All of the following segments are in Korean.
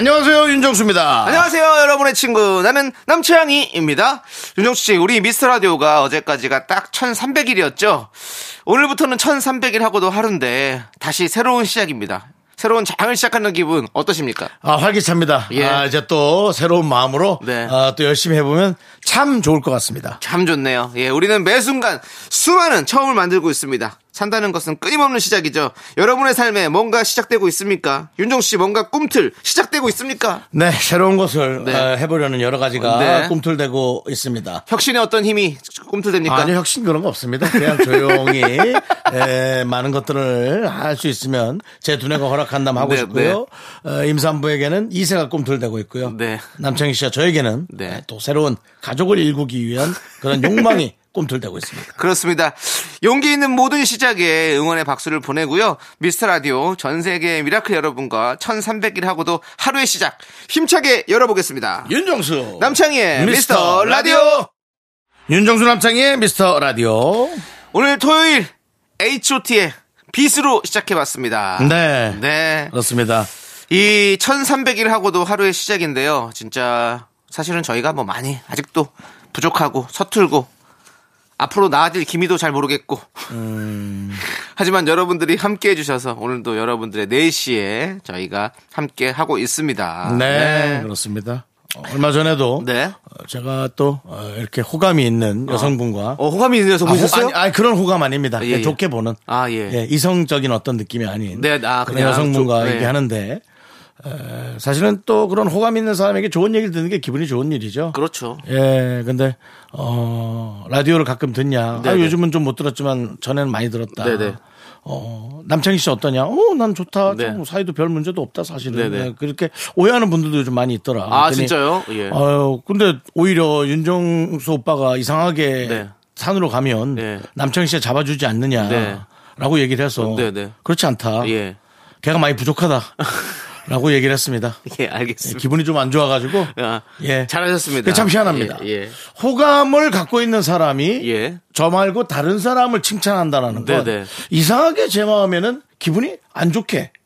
안녕하세요 윤정수입니다. 안녕하세요, 여러분의 친구. 나는 남채양이입니다. 윤정수 씨, 우리 미스터 라디오가 어제까지가 딱 1300일이었죠? 오늘부터는 1300일 하고도 하루인데, 다시 새로운 시작입니다. 새로운 장을 시작하는 기분 어떠십니까? 아 활기차입니다. 예. 아, 이제 또 새로운 마음으로 네. 아, 또 열심히 해보면 참 좋을 것 같습니다. 참 좋네요. 예, 우리는 매 순간 수많은 처음을 만들고 있습니다. 산다는 것은 끊임없는 시작이죠. 여러분의 삶에 뭔가 시작되고 있습니까? 윤정수 씨, 뭔가 꿈틀 시작되고 있습니까? 네, 새로운 것을 네. 어, 해보려는 여러 가지가 네. 꿈틀대고 있습니다. 혁신의 어떤 힘이 꿈틀됩니까? 아니요, 혁신 그런 거 없습니다. 그냥 조용히 에, 많은 것들을 할 수 있으면 제 두뇌가 허락한다면 하고 네, 싶고요. 어, 임산부에게는 이세가 꿈틀대고 있고요. 네. 남창희 씨와 저에게는 네. 또 새로운 가족을 일구기 위한 그런 욕망이 꿈틀대고 있습니다. 그렇습니다. 용기 있는 모든 시작에 응원의 박수를 보내고요. 미스터 라디오 전 세계 미라클 여러분과 1300일 하고도 하루의 시작 힘차게 열어보겠습니다. 윤정수 남창희의 미스터 라디오. 윤정수 남창희의 미스터 라디오. 오늘 토요일 H.O.T의 빛으로 시작해봤습니다. 네. 네. 그렇습니다. 이 1300일 하고도 하루의 시작인데요. 진짜 사실은 저희가 뭐 많이 아직도 부족하고 서툴고 앞으로 나아질 기미도 잘 모르겠고. 하지만 여러분들이 함께 해주셔서 오늘도 여러분들의 4시에 저희가 함께 하고 있습니다. 네, 그렇습니다. 어, 얼마 전에도 네. 어, 제가 또 어, 이렇게 호감이 있는 여성분과 어, 호감이 있는 여성 아, 호- 보셨어요? 아니, 아니, 그런 호감 아닙니다. 예, 그냥 예. 좋게 보는 아, 예. 이성적인 어떤 느낌이 아닌 네, 아, 그런 여성분과 좀, 네. 얘기하는데 에, 사실은 또 그런 호감 있는 사람에게 좋은 얘기를 듣는 게 기분이 좋은 일이죠. 그렇죠. 예, 근데 어 라디오를 가끔 듣냐? 아, 네네. 요즘은 좀 못 들었지만 전에는 많이 들었다. 네네. 어 남창희 씨 어떠냐? 어, 난 좋다. 네. 좀 사이도 별 문제도 없다 사실은. 네네. 네, 그렇게 오해하는 분들도 요즘 많이 있더라. 아, 그랬더니 진짜요? 예. 아유, 근데 오히려 윤정수 오빠가 이상하게 네. 산으로 가면 네. 남창희 씨가 잡아주지 않느냐. 네. 라고 얘기를 해서 네네. 그렇지 않다. 예. 걔가 많이 부족하다. 라고 얘기를 했습니다. 예, 알겠습니다. 기분이 좀 안 좋아가지고 아, 예. 잘하셨습니다. 그게 참 희한합니다. 예, 예. 호감을 갖고 있는 사람이 예. 저 말고 다른 사람을 칭찬한다라는 건 네네. 이상하게 제 마음에는 기분이 안 좋게 오.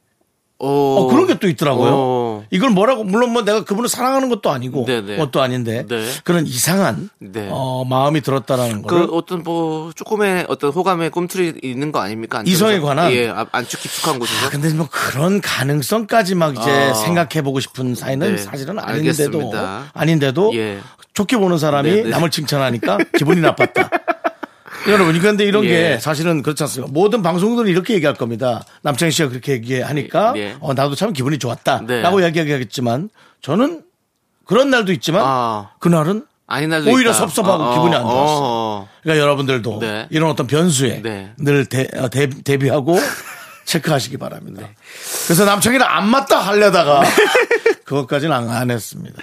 어, 그런 게 또 있더라고요. 오. 이걸 뭐라고 물론 뭐 내가 그분을 사랑하는 것도 아니고 네네. 것도 아닌데 네. 그런 이상한 네. 어, 마음이 들었다라는 그 거를 어떤 뭐 조금의 어떤 호감의 꿈틀이 있는 거 아닙니까? 이성에 관한? 예, 아, 안쪽 깊숙한 곳에서. 아, 근데 뭐 그런 가능성까지 막 이제 아. 생각해 보고 싶은 사이는 네. 사실은 아닌데도 알겠습니다. 아닌데도 예. 좋게 보는 사람이 네, 네. 남을 칭찬하니까 기분이 나빴다. 여러분, 그런데 이런 예. 게 사실은 그렇지 않습니까? 모든 방송들은 이렇게 얘기할 겁니다. 남창희 씨가 그렇게 얘기하니까 예. 어, 나도 참 기분이 좋았다. 네. 라고 이야기하겠지만 저는 그런 날도 있지만 아. 그날은 오히려 있다. 섭섭하고 어, 기분이 안 어, 좋았어. 어. 그러니까 여러분들도 네. 이런 어떤 변수에 네. 늘 대, 어, 대, 대비하고 체크하시기 바랍니다. 그래서 남창이랑 안 맞다 하려다가 그것까지는 안, 안 했습니다.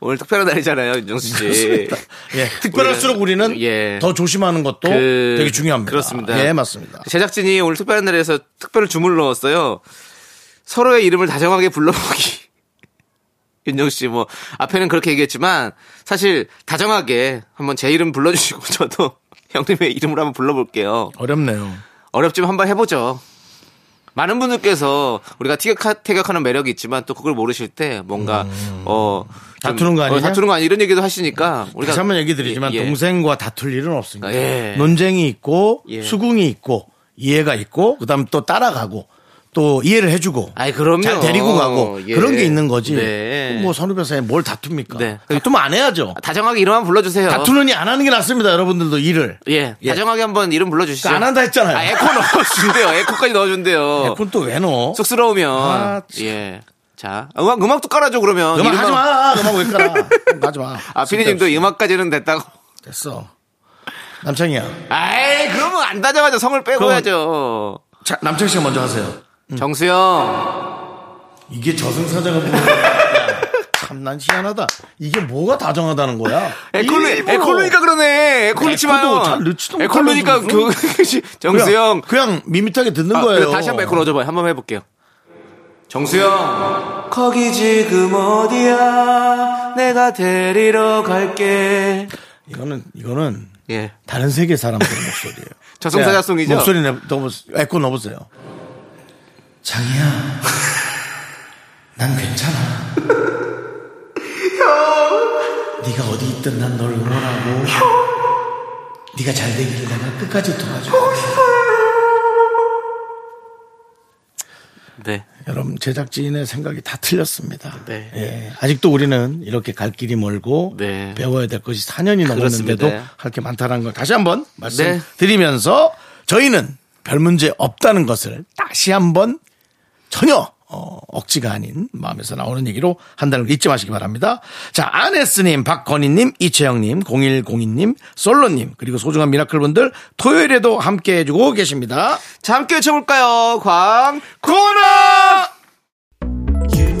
오늘 특별한 날이잖아요, 윤정수 씨. 예, 특별할수록 우리는 예. 더 조심하는 것도 그- 되게 중요합니다. 그렇습니다. 예, 맞습니다. 제작진이 오늘 특별한 날에서 특별 주문을 넣었어요. 서로의 이름을 다정하게 불러보기. 윤정수 씨, 뭐, 앞에는 그렇게 얘기했지만, 사실, 다정하게 한번 제 이름 불러주시고, 저도 형님의 이름으로 한번 불러볼게요. 어렵네요. 어렵지만 한번 해보죠. 많은 분들께서 우리가 티격하, 태격하는 매력이 있지만 또 그걸 모르실 때 뭔가 어 좀- 음. 다투는 거 아니냐? 어, 다투는 거 아니 이런 얘기도 하시니까 우리가 다시 한번 얘기 드리지만 예, 예. 동생과 다툴 일은 없습니다. 예. 논쟁이 있고 예. 수긍이 있고 이해가 있고 그다음 또 따라가고 또 이해를 해주고 아이, 그럼요. 잘 데리고 가고 예. 그런 게 있는 거지. 네. 뭐 선후배 사이에 뭘 다툽니까? 네. 다투면 안 해야죠. 다정하게 이름 한번 불러주세요. 다투느니 안 하는 게 낫습니다. 여러분들도 일을. 예, 다정하게 한번 이름 불러주시죠. 안 한다 했잖아요. 아, 에코 넣어준대요. 에코까지 넣어준대요. 그건 또왜 넣어? 쑥스러우면 아, 참. 예. 자 음악 음악도 깔아줘 그러면. 음악 하지 마. 음악 왜 깔아? 하지 마. 아 피디님도 음악까지는 됐다고. 됐어. 남창이야. 아이 그러면 안 다정하죠. 성을 빼고 해야죠. 자, 남창 씨가 먼저 하세요. 정수영. 이게 저승사자가 부르는 거야. 참난 희한하다. 이게 뭐가 다정하다는 거야? 에콜로, 에콜로니까 그러네. 에콜 넣지 에코도 마요. 잘 넣지도 에콜로니까 그, 정수영. 그냥, 그냥 밋밋하게 듣는 아, 거예요. 다시 한번 에콜 넣어줘봐요. 한번 해볼게요. 정수영. 거기 지금 어디야? 내가 데리러 갈게. 이거는 이거는 예. 다른 세계 사람들의 목소리예요. 저승사자송이죠? 네, 목소리 내, 넣어 에코 넣어보세요. 장이야, 난 괜찮아. 네가 어디 있든 난 널 응원하고. 네가 잘 되기를 내가 끝까지 도와줘. 네. 여러분 제작진의 생각이 다 틀렸습니다. 네. 예, 아직도 우리는 이렇게 갈 길이 멀고 네. 배워야 될 것이 4년이 넘었는데도. 할 게 많다는 걸 다시 한번 네. 말씀드리면서 저희는 별 문제 없다는 것을 다시 한번 전혀 어, 억지가 아닌 마음에서 나오는 얘기로 한다는 거 잊지 마시기 바랍니다. 자, 아네스님, 박건희님, 이채영님, 0102님, 솔로님, 그리고 소중한 미라클 분들 토요일에도 함께 해주고 계십니다. 자, 함께 외쳐볼까요? 광, 코너! 윤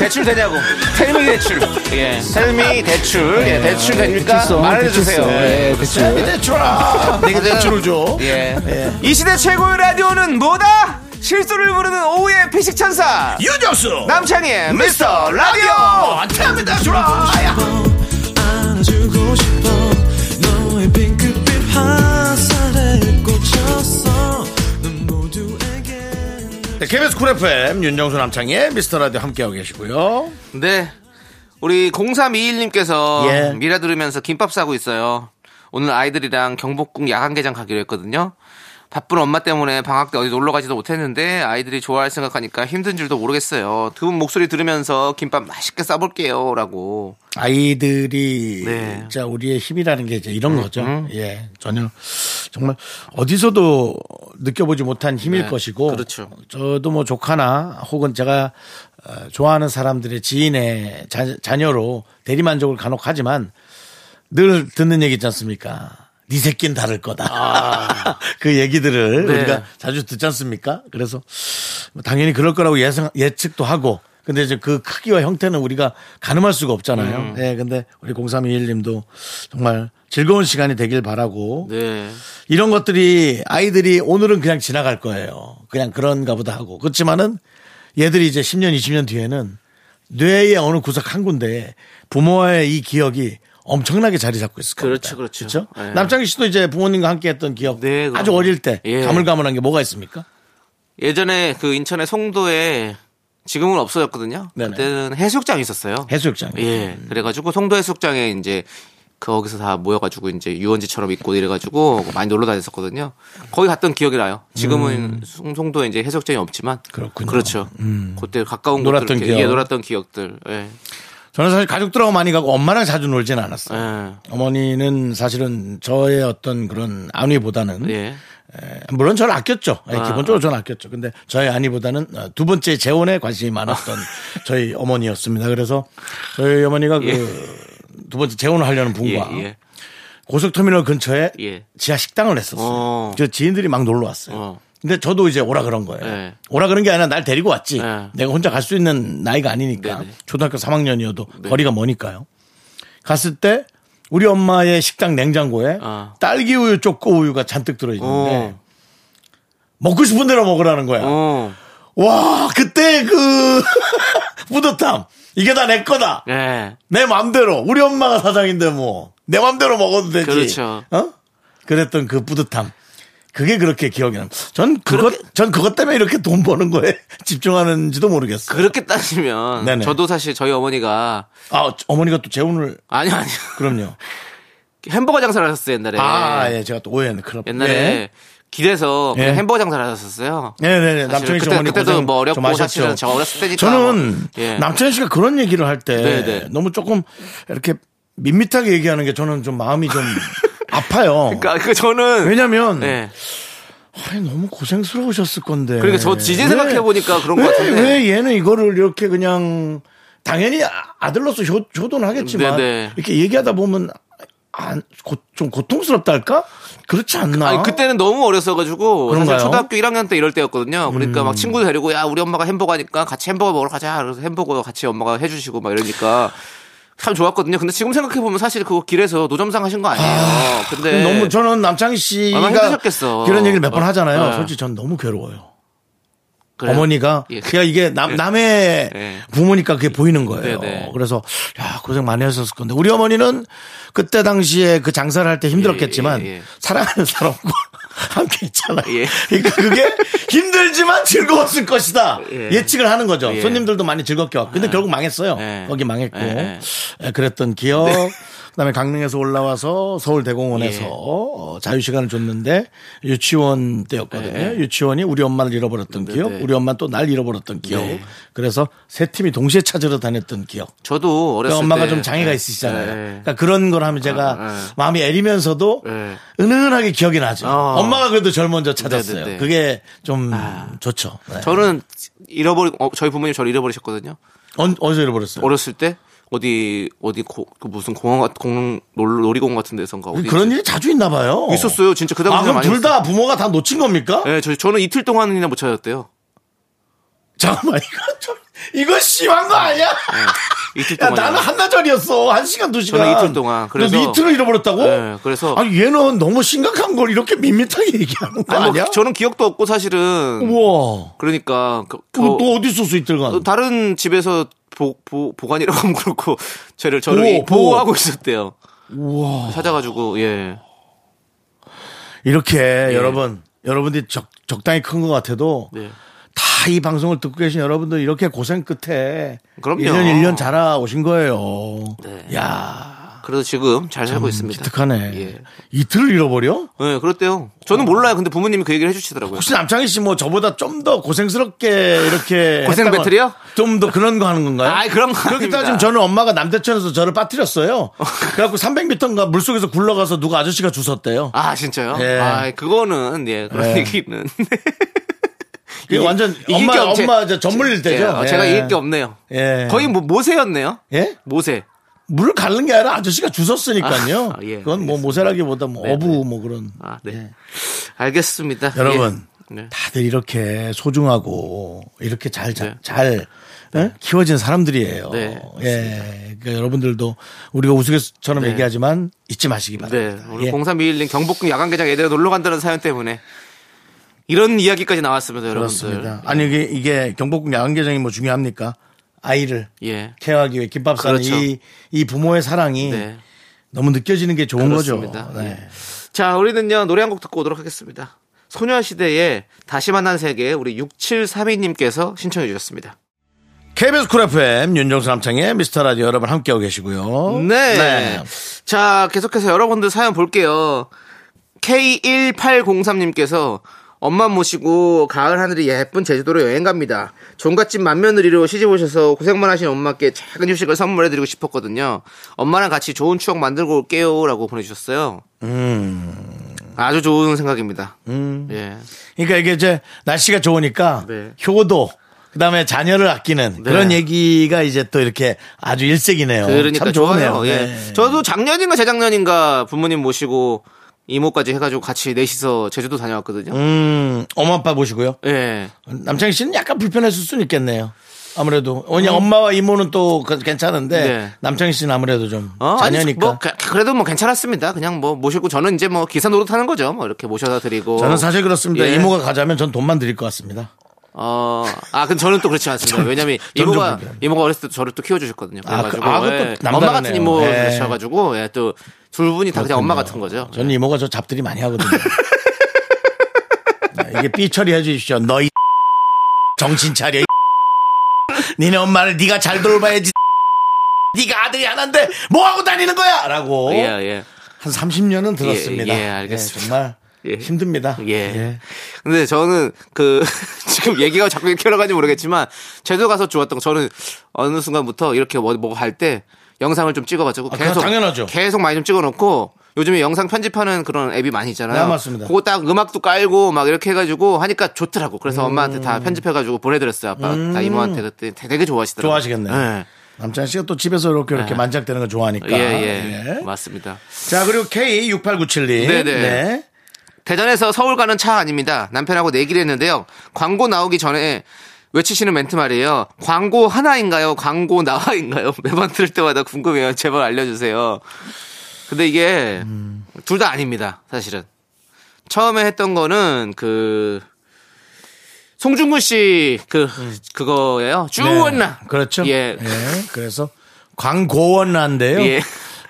대출 되냐고. 텔미 대출. 예. 텔미 대출. 예, 대출 됩니까? 대출성, 말해주세요. 대출성. 예, 대출. 이템이 대출아 내가 대출을 줘 예. 이 시대 최고의 라디오는 뭐다? 실수를 부르는 오후의 피식 천사. 유정수 남창희의 미스터 라디오. 대출아 안아주고 싶어 KBS 쿨 FM 윤정수 남창의 미스터라디오 함께하고 계시고요 네. 우리 0321님께서 예. 미라 들으면서 김밥 싸고 있어요. 오늘 아이들이랑 경복궁 야간개장 가기로 했거든요. 바쁜 엄마 때문에 방학 때 어디 놀러 가지도 못했는데 아이들이 좋아할 생각하니까 힘든 줄도 모르겠어요. 두 분 목소리 들으면서 김밥 맛있게 싸볼게요. 라고. 아이들이 네. 진짜 우리의 힘이라는 게 이제 이런 거죠. 예, 전혀 정말 어디서도 느껴보지 못한 힘일 네, 것이고. 그렇죠. 저도 뭐 조카나 혹은 제가 어, 좋아하는 사람들의 지인의 자, 자녀로 대리만족을 간혹 하지만 늘 듣는 얘기 있지 않습니까? 네 새끼는 다를 거다. 그 얘기들을 네. 우리가 자주 듣지 않습니까? 그래서 뭐 당연히 그럴 거라고 예상, 예측도 하고 근데 이제 그 크기와 형태는 우리가 가늠할 수가 없잖아요. 예, 근데 우리 0321 님도 정말 즐거운 시간이 되길 바라고 네. 이런 것들이 아이들이 오늘은 그냥 지나갈 거예요. 그냥 그런가 보다 하고. 그렇지만은 얘들이 이제 10년, 20년 뒤에는 뇌의 어느 구석 한 군데에 부모와의 이 기억이 엄청나게 자리 잡고 있을 겁니다. 그렇죠, 그렇죠. 그렇죠? 네. 남창희 씨도 이제 부모님과 함께 했던 기억 네, 그럼요. 아주 어릴 때 예. 가물가물한 게 뭐가 있습니까? 예전에 그 인천의 송도에 지금은 없어졌거든요. 네네. 그때는 해수욕장이 있었어요. 해수욕장. 예. 그래가지고 송도 해수욕장에 이제 거기서 다 모여가지고 이제 유원지처럼 있고 이래가지고 많이 놀러 다녔었거든요. 거기 갔던 기억이 나요. 지금은 송- 송도에 이제 해수욕장이 없지만 음. 그렇군요. 음. 그렇죠. 그때 가까운 놀았던 곳들 기억. 예, 놀았던 기억들. 예. 저는 사실 가족들하고 많이 가고 엄마랑 자주 놀진 않았어요. 예. 어머니는 사실은 저의 어떤 그런 안위보다는 예. 에, 물론 저를 아꼈죠. 예, 아. 기본적으로 저는 아꼈죠. 근데 저희 아니보다는 어, 두 번째 재혼에 관심이 많았던 저희 어머니였습니다. 그래서 저희 어머니가 그두 번째 재혼을 하려는 예. 분과 예. 고속터미널 근처에 예. 지하 식당을 했었어요. 어. 저 지인들이 막 놀러 왔어요. 어. 근데 저도 이제 오라 그런 거예요. 네. 오라 그런 게 아니라 날 데리고 왔지. 네. 내가 혼자 갈 수 있는 나이가 아니니까. 네네. 초등학교 3학년이어도 거리가 머니까요. 갔을 때 우리 엄마의 식당 냉장고에 어. 딸기 우유, 쪼꼬 우유가 잔뜩 들어있는데 어. 먹고 싶은 대로 먹으라는 거야. 어. 와, 그때 그 뿌듯함. 이게 다 내 거다. 예. 내 맘대로. 우리 엄마가 사장인데 뭐. 내 맘대로 먹어도 되지. 그렇죠. 어? 그랬던 그 뿌듯함. 그게 그렇게 기억이 납니다. 전 그것, 전 그것 때문에 이렇게 돈 버는 거에 집중하는지도 모르겠어요. 그렇게 따지면 네네. 저도 사실 저희 어머니가 아, 어머니가 또 재혼을, 아니요 아니요 그럼요. 햄버거 장사를 하셨어요 옛날에. 아, 예, 제가 또 오해했네. 그럼. 옛날에 예. 길에서 예. 햄버거 장사를 하셨었어요. 네네네. 사실 남창희 씨 그때- 어머니 그때도 뭐 어렵고. 사실은 저 어렸을 때니까 저는 뭐, 예. 남창희 씨가 그런 얘기를 할때 네네. 너무 조금 이렇게 밋밋하게 얘기하는 게 저는 좀 마음이 좀 아파요. 그러니까 그 저는 왜냐면 예. 아니, 너무 고생스러우셨을 건데. 그러니까 저 왜- 생각해 보니까 그런 왜, 것 같은데. 왜 얘는 이거를 이렇게 그냥 당연히 아- 아들로서 효, 효도는 하겠지만 네네. 이렇게 얘기하다 보면 안, 고, 좀 고통스럽다 할까? 그렇지 않나? 아니 그때는 너무 어렸어가지고 그런가요? 음. 사실 초등학교 1학년 때 이럴 때였거든요. 그러니까 막 친구 데리고 야 우리 엄마가 햄버거 하니까 같이 햄버거 먹으러 가자. 그래서 햄버거 같이 엄마가 해주시고 막 이러니까 참 좋았거든요. 근데 지금 생각해 보면 사실 그거 길에서 노점상 하신 거 아니에요. 근데 너무 저는 남창희 씨가 힘드셨겠어. 그런 얘기를 몇번 어, 하잖아요. 네. 솔직히 전 너무 괴로워요. 그래요? 어머니가 예. 그냥 이게 남, 남의 예. 부모니까 그게 보이는 거예요. 네네. 그래서 야 고생 많이 하셨을 건데 우리 어머니는 그때 당시에 그 장사를 할 때 힘들었겠지만 예, 예, 예. 사랑하는 사람과 함께 있잖아요. 예. 그러니까 그게 힘들지만 즐거웠을 것이다. 예. 예. 측을 하는 거죠. 예. 손님들도 많이 즐겁게 왔고. 근데 결국 망했어요. 예. 거기 망했고. 예. 네. 예, 그랬던 기억. 그다음에 강릉에서 올라와서 서울대공원에서 예. 어, 자유 시간을 줬는데 유치원 때였거든요. 네. 유치원이 우리 엄마를 잃어버렸던 네, 기억, 네. 우리 엄마 또 날 잃어버렸던 기억. 네. 그래서 세 팀이 동시에 찾으러 다녔던 기억. 저도 어렸을 그러니까 엄마가 때 좀 장애가 예. 있으시잖아요. 예. 그러니까 그런 걸 하면 제가 아, 예. 마음이 애리면서도 예. 은은하게 기억이 나죠. 어. 엄마가 그래도 절 먼저 찾았어요. 네, 네, 네. 그게 좀 좋죠. 네. 저는 잃어버리 어, 저희 부모님 저를 잃어버리셨거든요. 어, 어디서 잃어버렸어요? 어렸을 때 어디 어디 고, 그 무슨 공원 같- 공 놀- 놀이공원 같은 데선가 어디 그런 일이 자주 있나 봐요. 있었어요. 진짜 그 아, 당시에 그럼 많이 둘다 부모가 다 놓친 겁니까? 예, 저 저는 이틀 동안이나 못 찾았대요. 잠깐만, 이거 좀, 이거 심한 거 아니야? 이틀 야, 동안. 나는 한나절이었어. 한 시간, 두 시간. 저는 이틀 동안. 그래서- 너 이틀을 잃어버렸다고? 네, 그래서- 아니, 얘는 너무 심각한 걸 이렇게 밋밋하게 얘기하는 거 아니, 아니야? 뭐 저는 기억도 없고 사실은 우와. 그러니까 그, 그- 또 어디 있었어, 이틀간? 어, 다른 집에서 보, 보, 보관이라고 하면 그렇고 저를 저를 보호, 이- 보호하고 있었대요. 우와. 찾아가지고 예. 이렇게 예. 여러분, 여러분들이 적, 적당히 큰 것 같아도 네. 다이 방송을 듣고 계신 여러분들 이렇게 고생 끝에 그럼요. 1년 1년 자라 오신 거예요. 네. 야 그래도 지금 잘 살고 있습니다. 기특하네. 예. 이틀을 잃어버려? 네, 그렇대요. 저는 몰라요. 근데 부모님이 그 얘기를 해주시더라고요. 혹시 남창희 씨 뭐 저보다 좀 더 고생스럽게 이렇게 고생 배틀이요? 좀 더 그런 거 하는 건가요? 아이, 그런 거 그렇게 아닙니다. 따지면 저는 엄마가 남대천에서 저를 빠뜨렸어요. 그래갖고 300m인가 물 속에서 굴러가서 누가 아저씨가 주웠대요. 아 진짜요? 예. 아 그거는 예 그런 예. 얘기는 이게 완전 이길 엄마 게 없- 제- 엄마 저 전물일 때죠. 예, 어, 제가 예. 이길 게 없네요. 예. 거의 뭐 모세였네요. 예? 모세. 물을 갈는 게 아니라 아저씨가 주웠으니까요. 아, 예, 그건 뭐 모세라기보다 뭐 네, 어부 네. 뭐 그런. 아 네. 알겠습니다. 여러분 예. 네. 다들 이렇게 소중하고 이렇게 잘, 잘, 네. 잘 예? 키워진 사람들이에요. 네. 예. 그러니까 여러분들도 우리가 우스갯처럼 네. 얘기하지만 잊지 마시기 네. 바랍니다. 오늘 예. 0321님 경복궁 야간개장 애들 놀러 간다는 사연 때문에 이런 이야기까지 나왔습니다, 여러분들. 그렇습니다. 아니 이게 이게 경복궁 야간 개장이 뭐 중요합니까? 아이를 예. 케어하기 위해 김밥 싸는 그렇죠. 이, 이 부모의 사랑이 네. 너무 느껴지는 게 좋은 그렇습니다. 거죠. 네. 예. 자, 우리는요, 노래 한 곡 듣고 오도록 하겠습니다. 소녀시대의 다시 만난 세계 우리 6732님께서 신청해 주셨습니다. KBS 쿨 FM 윤정수 남창의 미스터 라디오 여러분 함께하고 계시고요. 네. 자, 계속해서 여러분들 사연 볼게요. K1803님께서 엄마 모시고 가을 하늘이 예쁜 제주도로 여행 갑니다. 종갓집 만며느리로 시집 오셔서 고생만 하신 엄마께 작은 휴식을 선물해드리고 싶었거든요. 엄마랑 같이 좋은 추억 만들고 올게요 라고 보내주셨어요. 아주 좋은 생각입니다. 예. 그러니까 이게 이제 날씨가 좋으니까 네. 효도 그다음에 자녀를 아끼는 네. 그런 얘기가 이제 또 이렇게 아주 일색이네요. 그러니까 참 좋네요. 좋아요. 예. 네. 저도 작년인가 재작년인가 부모님 모시고 이모까지 해가지고 같이 넷이서 제주도 다녀왔거든요. 음, 엄마 아빠 보시고요. 예. 남창희 씨는 약간 불편했을 수는 있겠네요. 아무래도 왜냐 엄마와 이모는 또 그- 괜찮은데 음. 네. 남창희 씨는 아무래도 좀 어, 자녀니까. 뭐, 그- 그래도 뭐 괜찮았습니다. 그냥 뭐 모시고 저는 이제 뭐 기사 노릇 하는 거죠. 뭐 이렇게 모셔다 드리고. 저는 사실 그렇습니다. 예. 이모가 가자면 전 돈만 드릴 것 같습니다. 어, 아, 근데 저는 또 그렇지 않습니다. 왜냐면 이모가. 이모가 어렸을 때 저를 또 키워주셨거든요. 아, 그래가지고. 그- 아, 예. 엄마 같은 예. 이모셔가지고, 예, 또 둘 분이 다 그냥 엄마. 같은 거죠. 저는 이모가 저 잡들이 많이 하거든요. 네, 이게 삐 처리해 주십시오. 너희 정신 차려. 이 니네 엄마를 네가 잘 돌봐야지. 네가 아들이 하나인데 뭐 하고 다니는 거야? 라고 예, 예. 한 30년은 들었습니다. 예, 예, 알겠습니다. 정말 예. 힘듭니다. 예. 근데 저는 그 지금 얘기가 자꾸 이렇게 흘러가는지 모르겠지만 제주 가서 좋았던 거 저는 어느 순간부터 이렇게 뭐뭐할때 영상을 좀 찍어가지고 아, 계속 당연하죠. 계속 많이 좀 찍어놓고 요즘에 영상 편집하는 그런 앱이 많이 있잖아요. 네, 맞습니다. 그거 딱 음악도 깔고 막 이렇게 해가지고 하니까 좋더라고. 그래서 엄마한테 음. 다 편집해가지고 보내드렸어요. 아빠 다 이모한테 그때 되게 좋아하시더라고요. 좋아하시겠네요. 예. 남창 씨가 또 집에서 이렇게 이렇게 만작되는 거 좋아하니까. 예, 예, 예. 맞습니다. 자, 그리고 K6897님. 네네. 대전에서 서울 가는 차 아닙니다. 남편하고 내기를 했는데요. 광고 나오기 전에 외치시는 멘트 말이에요. 광고 하나인가요? 광고 나와인가요? 매번 들을 때마다 궁금해요. 제발 알려주세요. 근데 이게 둘다 아닙니다. 사실은. 처음에 했던 거는 그 송중근 씨 그 그거예요. 주원나. 네, 그렇죠. 예. 그래서 광고원난데요. 예.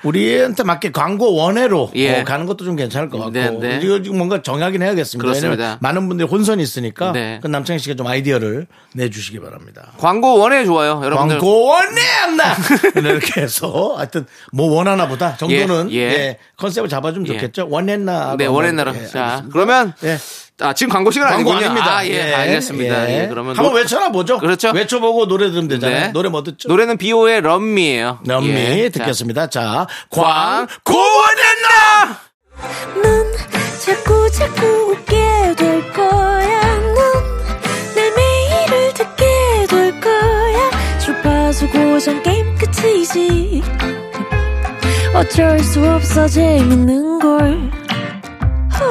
우리한테 맞게 광고 원회로 예. 어, 가는 것도 좀 괜찮을 것 같고 네, 네. 이거 지금 뭔가 정하긴 해야겠습니다. 그렇습니다. 왜냐면 많은 분들이 혼선이 있으니까 네. 그 남창희 씨가 좀 아이디어를 내주시기 바랍니다. 광고 원해 좋아요. 여러분들. 광고 원회 안나 이렇게 해서 하여튼 뭐 원하나 보다 정도는 예, 예. 예, 컨셉을 잡아주면 예. 좋겠죠. 원했나 네, 원했나로. 예, 자. 그러면 예. 아, 지금 광고 시간 광고 아니군요. 아닙니다. 아, 예, 알겠습니다. 예, 그러면 한번 노- 외쳐나 보죠. 그렇죠. 외쳐보고 노래 들으면 되잖아요. 네. 노래 뭐 듣죠? 노래는 비오의 럼미예요. 남미 예. 듣겠습니다. 자, 광 광고원했나 넌 자꾸 자꾸 웃게 될 거야. 넌내 매일을 듣게 될 거야. 주파수 고정 게임 끝이지. 어쩔 수 없어 재밌는 걸. 후.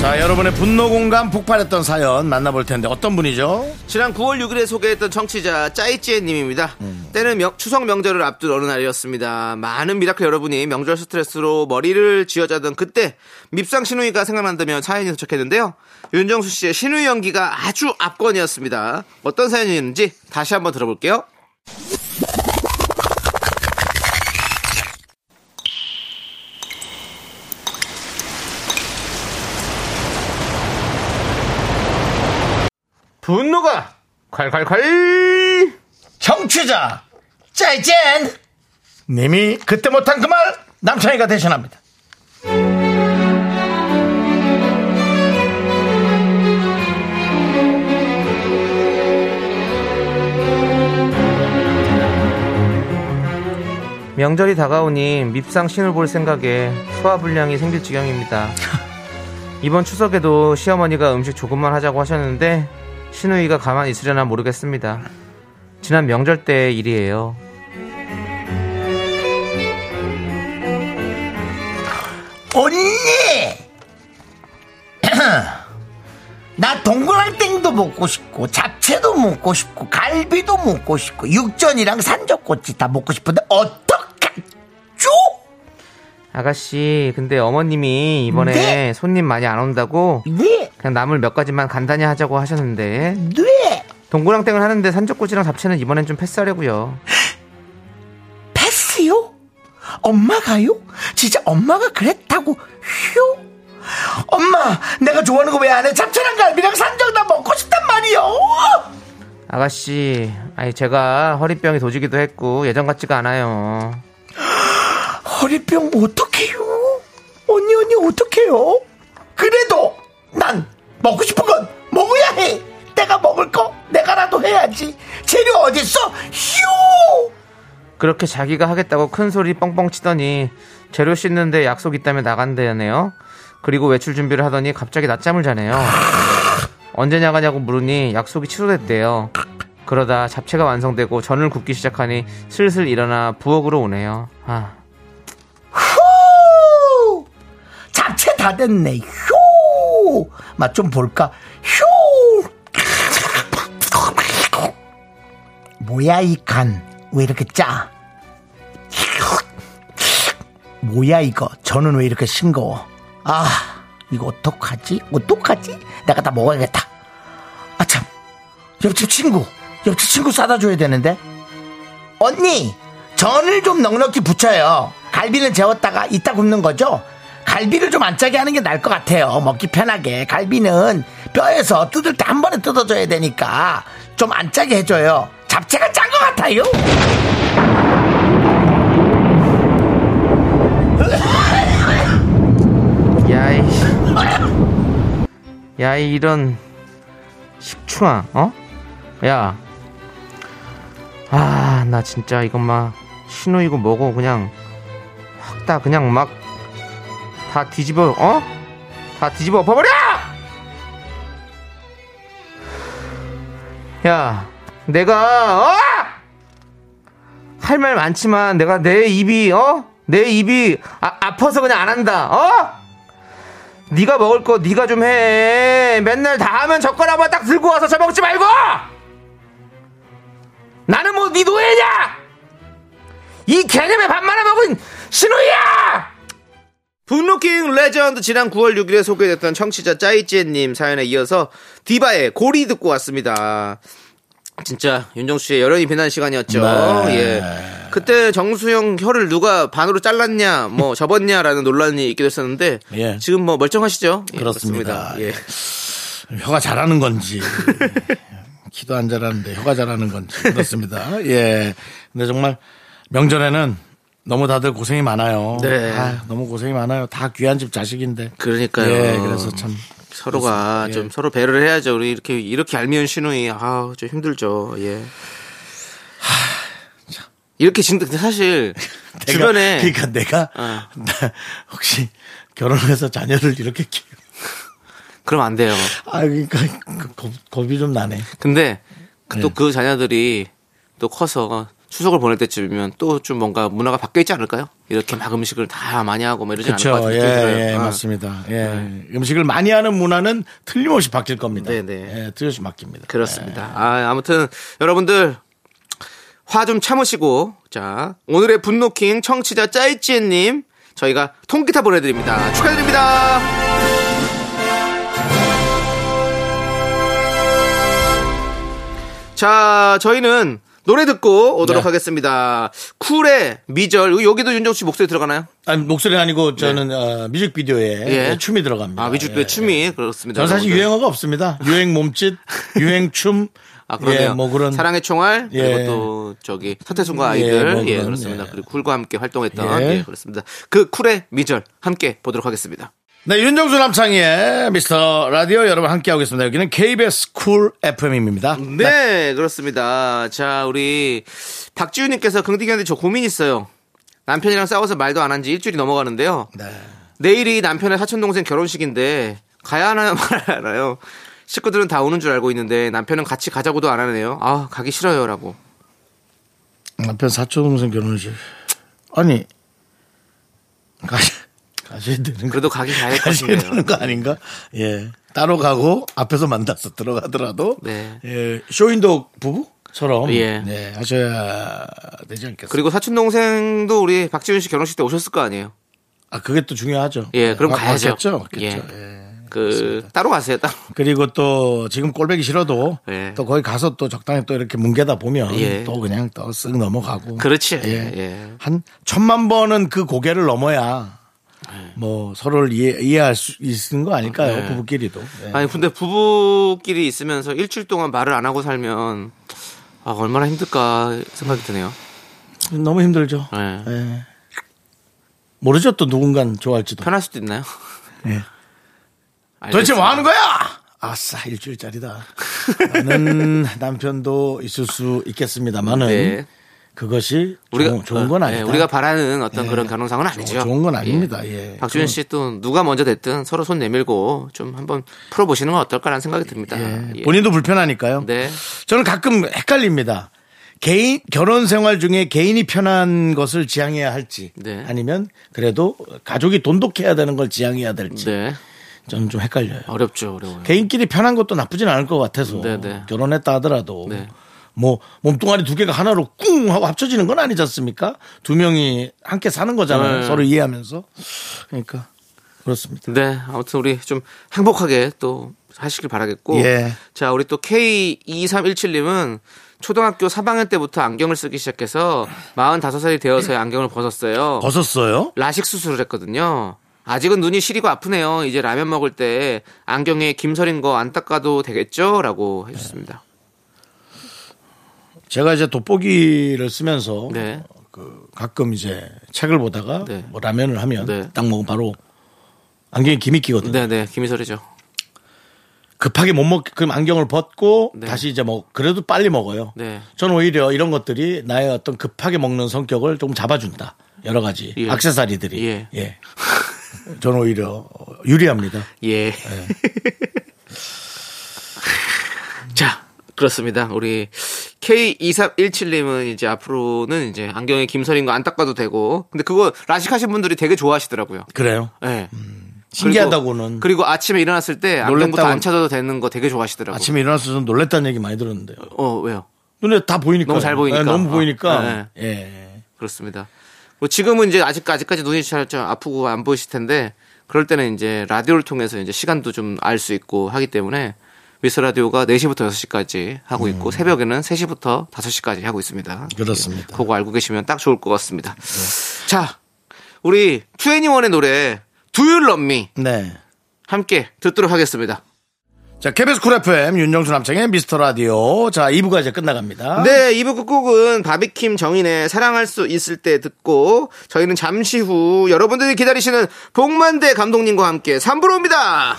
자 여러분의 분노 공감 폭발했던 사연 만나볼 텐데 어떤 분이죠? 지난 9월 6일에 소개했던 청취자 짜이찌님입니다. 때는 명- 추석 명절을 앞둔 어느 날이었습니다. 많은 미라클 여러분이 명절 스트레스로 머리를 쥐어짜던 그때 밉상 시누이가 생각난다며 사연이 도착했는데요. 윤정수 씨의 시누이 연기가 아주 압권이었습니다. 어떤 사연이었는지 다시 한번 들어볼게요. 분노가 콸콸콸. 청취자 짜이젠! 님이 그때 못한 그 말 남창희가 대신합니다. 명절이 다가오니 밉상 신을 볼 생각에 소화불량이 생길 지경입니다. 이번 추석에도 시어머니가 음식 조금만 하자고 하셨는데 신우이가 가만히 있으려나 모르겠습니다. 지난 명절 때의 일이에요. 언니! 나 동그랑땡도 먹고 싶고 잡채도 먹고 싶고 갈비도 먹고 싶고 육전이랑 산적꼬치 다 먹고 싶은데 어떡하죠? 아가씨, 근데 어머님이 이번에 네. 손님 많이 안 온다고 네, 그냥 나물 몇 가지만 간단히 하자고 하셨는데 네 동그랑땡을 하는데 산적꼬치랑 잡채는 이번엔 좀 패스하려고요. 패스요? 엄마가요? 진짜 엄마가 그랬다고 휴? 엄마 내가 좋아하는 거 왜 안 해? 잡채랑 갈비랑 산적 다 먹고 싶단 말이요 아가씨, 아니 제가 허리병이 도지기도 했고 예전 같지가 않아요. 허리병 어떡해요? 언니 언니 어떡해요? 그래도 난 먹고 싶은 건 먹어야 해. 내가 먹을 거 내가라도 해야지. 재료 어딨어? 휴! 그렇게 자기가 하겠다고 큰 소리 뻥뻥 치더니 재료 씻는데 약속 있다며 나간대네요. 그리고 외출 준비를 하더니 갑자기 낮잠을 자네요. 언제 나가냐고 물으니 약속이 취소됐대요. 그러다 잡채가 완성되고 전을 굽기 시작하니 슬슬 일어나 부엌으로 오네요. 아, 후! 잡채 다 됐네. 휴! 맛 좀 볼까? 휴! 뭐야 이 간? 왜 이렇게 짜? 뭐야 이거? 저는 왜 이렇게 싱거워? 아, 이거 어떡하지? 어떡하지? 내가 다 먹어야겠다. 아 참, 옆집 친구, 옆집 친구 싸다 줘야 되는데. 언니, 전을 좀 넉넉히 붙여요. 갈비는 재웠다가 이따 굽는 거죠? 갈비를 좀 안 짜게 하는 게 나을 것 같아요. 먹기 편하게. 갈비는 뼈에서 뜯을 때 한 번에 뜯어줘야 되니까 좀 안 짜게 해줘요. 잡채가 짠 것 같아요. 야이 야이 이런 식충아 어? 야. 아, 나 진짜 막 신우이고 뭐고 그냥 확 다 그냥 막 다 뒤집어 어? 다 뒤집어 엎어버려! 야, 내가 어? 할 말 많지만 내가 내 입이 어? 내 입이 아, 아파서 그냥 안 한다. 어? 네가 먹을 거 네가 좀 해. 맨날 다 하면 젓가락만 딱 들고 와서 저 먹지 말고. 나는 뭐 네 노예냐? 이 개념에 밥 말아 먹은 시누야! 분노킹 레전드 지난 9월 6일에 소개됐던 청취자 짜이찌님 사연에 이어서 디바의 고리 듣고 왔습니다. 진짜 윤정수 씨의 여론이 빛나는 시간이었죠. 네. 예. 그때 정수영 혀를 누가 반으로 잘랐냐, 뭐 접었냐라는 논란이 있기도 했었는데 예. 지금 뭐 멀쩡하시죠? 예, 그렇습니다. 예. 혀가 잘하는 건지 키도 안 자라는데 혀가 잘하는 건지 그렇습니다. 예. 근데 정말 명절에는 너무 다들 고생이 많아요. 네. 아, 너무 고생이 많아요. 다 귀한 집 자식인데. 그러니까요. 예, 그래서 참 서로가 그렇습니다. 좀 예. 서로 배려를 해야죠. 우리 이렇게 이렇게 얄미운 신우이 아, 좀 힘들죠. 예. 이렇게 진짜 근데 사실 내가- 주변에 그러니까 내가 어. 나 혹시 결혼해서 자녀를 이렇게 키우 그러면 안 돼요. 아 그러니까 그 겁, 겁이 좀 나네. 근데 네. 또그 자녀들이 또 커서 추석을 보낼 때쯤이면 또 좀 뭔가 문화가 바뀌어 있지 않을까요? 이렇게 막 음식을 다 많이 하고 뭐 이러지 않을 것. 같은 예. 예, 어. 맞습니다. 예. 음식을 많이 하는 문화는 틀림없이 바뀔 겁니다. 네, 네. 예, 틀림없이 바뀝니다. 그렇습니다. 아, 아무튼 여러분들 화 좀 참으시고 자 오늘의 분노킹 청취자 짜이찌님 저희가 통기타 보내드립니다. 축하드립니다. 자 저희는 노래 듣고 오도록 네. 하겠습니다. 쿨의 미절 여기도 윤정수 씨 목소리 들어가나요? 아니, 목소리 아니고 저는 어, 뮤직비디오에 예. 춤이 들어갑니다. 아 뮤직비디오 예. 춤이 그렇습니다. 저는 사실 여러분들. 유행어가 없습니다. 유행 몸짓, 유행 춤, 아, 그러네요. 예, 뭐 그런 사랑의 총알 그리고 예. 또 저기 서태순과 아이들 예, 뭐 예, 그런, 그렇습니다. 예. 그리고 쿨과 함께 활동했던 예. 예. 그렇습니다. 그 쿨의 미절 함께 보도록 하겠습니다. 네, 윤정수 남창희의 미스터 라디오 여러분 함께하고 있습니다. 여기는 KBS 쿨 FM입니다. 네, 그렇습니다. 자, 우리 박지훈님께서 긍디 형제 저 고민 있어요. 남편이랑 싸워서 말도 안 한 지 일주일이 넘어가는데요. 네. 내일이 남편의 사촌 동생 결혼식인데 가야 하나요 말아야 하나요? 식구들은 다 오는 줄 알고 있는데 남편은 같이 가자고도 안 하네요. 아 가기 싫어요 라고. 남편 사촌 동생 결혼식. 아니, 가시, 가셔야 되는 거. 그래도 가기 가야 할 가셔야. 되는 거 아닌가? 예. 따로 가고 앞에서 만나서 들어가더라도 네. 예, 쇼윈도 부부처럼 예. 네, 하셔야 되지 않겠습니까? 그리고 사촌 동생도 우리 박지훈 씨 결혼식 때 오셨을 거 아니에요. 아 그게 또 중요하죠. 예, 그럼 아, 가야죠. 맞겠죠? 맞겠죠. 예. 예. 그 따로 가세요. 따로. 그리고 또 지금 꼴배기 싫어도 예. 또 거기 가서 또 적당히 또 이렇게 뭉개다 보면 예. 또 그냥 또 쓱 넘어가고 그렇지. 예. 예. 한 천만 번은 그 고개를 넘어야 뭐 서로를 이해, 이해 할 수 있는 거 아닐까요? 네. 부부끼리도. 예. 아니 근데 부부끼리 있으면서 일주일 동안 말을 안 하고 살면 아 얼마나 힘들까 생각이 드네요. 너무 힘들죠. 예. 예. 모르죠 또 누군간 좋아할지도. 편할 수도 있나요? 예. 알겠습니다. 도대체 뭐 하는 거야? 아싸 일주일짜리다. 나는 남편도 있을 수 있겠습니다만은 네. 그것이 우리가 좋은, 좋은 건 어, 아니다. 예, 우리가 바라는 어떤 예. 그런 가능성은 아니죠. 좋은 건 아닙니다. 예. 박주현 씨 또 누가 먼저 됐든 서로 손 내밀고 좀 한번 풀어보시는 건 어떨까라는 생각이 듭니다. 예. 예. 본인도 불편하니까요. 네. 저는 가끔 헷갈립니다. 개인 결혼 생활 중에 개인이 편한 것을 지향해야 할지 네. 아니면 그래도 가족이 돈독해야 되는 걸 지향해야 될지 네. 저는 좀 헷갈려요. 어렵죠, 어려워요. 개인끼리 편한 것도 나쁘진 않을 것 같아서 네, 네. 결혼했다 하더라도 네. 뭐 몸뚱아리 두 개가 하나로 꿍 하고 합쳐지는 건 아니지 않습니까? 두 명이 함께 사는 거잖아요. 네. 서로 이해하면서 그러니까 그렇습니다. 네, 아무튼 우리 좀 행복하게 또 하시길 바라겠고. 예. 자, 우리 또 K2317님은 초등학교 3학년 때부터 안경을 쓰기 시작해서 45살이 되어서야 안경을 벗었어요. 벗었어요? 라식 수술을 했거든요. 아직은 눈이 시리고 아프네요. 이제 라면 먹을 때 안경에 김설인 거 안 닦아도 되겠죠? 라고 해주셨습니다. 제가 이제 돋보기를 쓰면서 네. 그 가끔 이제 책을 보다가 네. 뭐 라면을 하면 네. 딱 먹으면 바로 안경에 김이 끼거든요. 네 네, 김희설이죠. 급하게 못 먹, 그럼 안경을 벗고 네. 다시 이제 뭐 그래도 빨리 먹어요. 네. 저는 오히려 이런 것들이 나의 어떤 급하게 먹는 성격을 조금 잡아준다. 여러 가지 예. 악세사리들이. 예. 예. 저는 오히려 유리합니다. 예. 네. 자, 그렇습니다. 우리 K2317님은 이제 앞으로는 이제 안경에 김설인 거 안 닦아도 되고. 근데 그거 라식하신 분들이 되게 좋아하시더라고요. 그래요. 예. 신기하다고는 그리고, 그리고 아침에 일어났을 때 안경부터 안 찾아도 되는 거 되게 좋아하시더라고요. 아침에 일어나서 좀 놀랬다는 얘기 많이 들었는데요. 어, 왜요? 눈에 다 보이니까. 너무 잘 보이니까. 너무 어. 보이니까. 네. 예. 그렇습니다. 뭐 지금은 이제 아직 아직까지 눈이 잘 좀 아프고 안 보이실 텐데 그럴 때는 이제 라디오를 통해서 이제 시간도 좀 알 수 있고 하기 때문에 미스터 라디오가 4시부터 6시까지 하고 있고 새벽에는 3시부터 5시까지 하고 있습니다. 음. 그렇습니다. 네. 그거 알고 계시면 딱 좋을 것 같습니다. 자, 우리 2NE1의 노래 Do You Love Me 네. 함께 듣도록 하겠습니다. 자, KBS 쿨 FM 윤정수 남창의 미스터 라디오. 자, 2부가 이제 끝나갑니다. 네, 2부 끝곡은 바비킴 정인의 사랑할 수 있을 때 듣고 저희는 잠시 후 여러분들이 기다리시는 복만대 감독님과 함께 3부로 옵니다.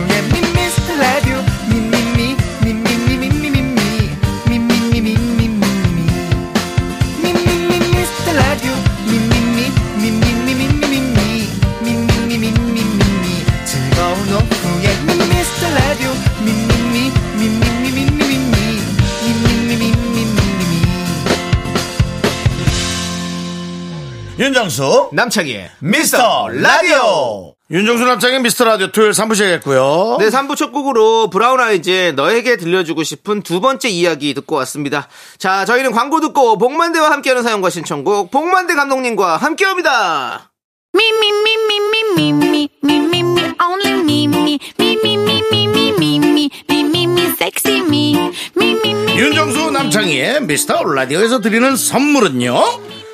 윤정수 남창희의 미스터 라디오. 윤정수 남창의 미스터 라디오 토요일 3부 시작했고요. 네, 3부 첫 곡으로 브라운 아이즈의 너에게 들려주고 싶은 두 번째 이야기 듣고 왔습니다. 자, 저희는 광고 듣고 복만대와 함께하는 사연과 신청곡 복만대 감독님과 함께합니다. Me, only me, me, me. 윤정수 남창희의 미스터 라디오에서 드리는 선물은요.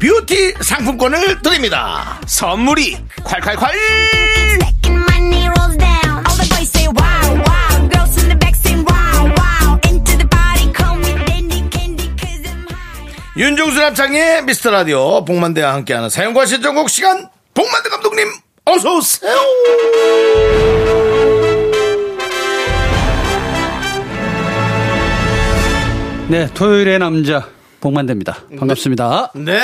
뷰티 상품권을 드립니다. 선물이 콸콸콸! 윤종수 남창의 미스터 라디오 복만대와 함께하는 사연과 신청곡 시간 복만대 감독님 어서 오세요. 네, 토요일의 남자 복만대입니다. 반갑습니다. 네,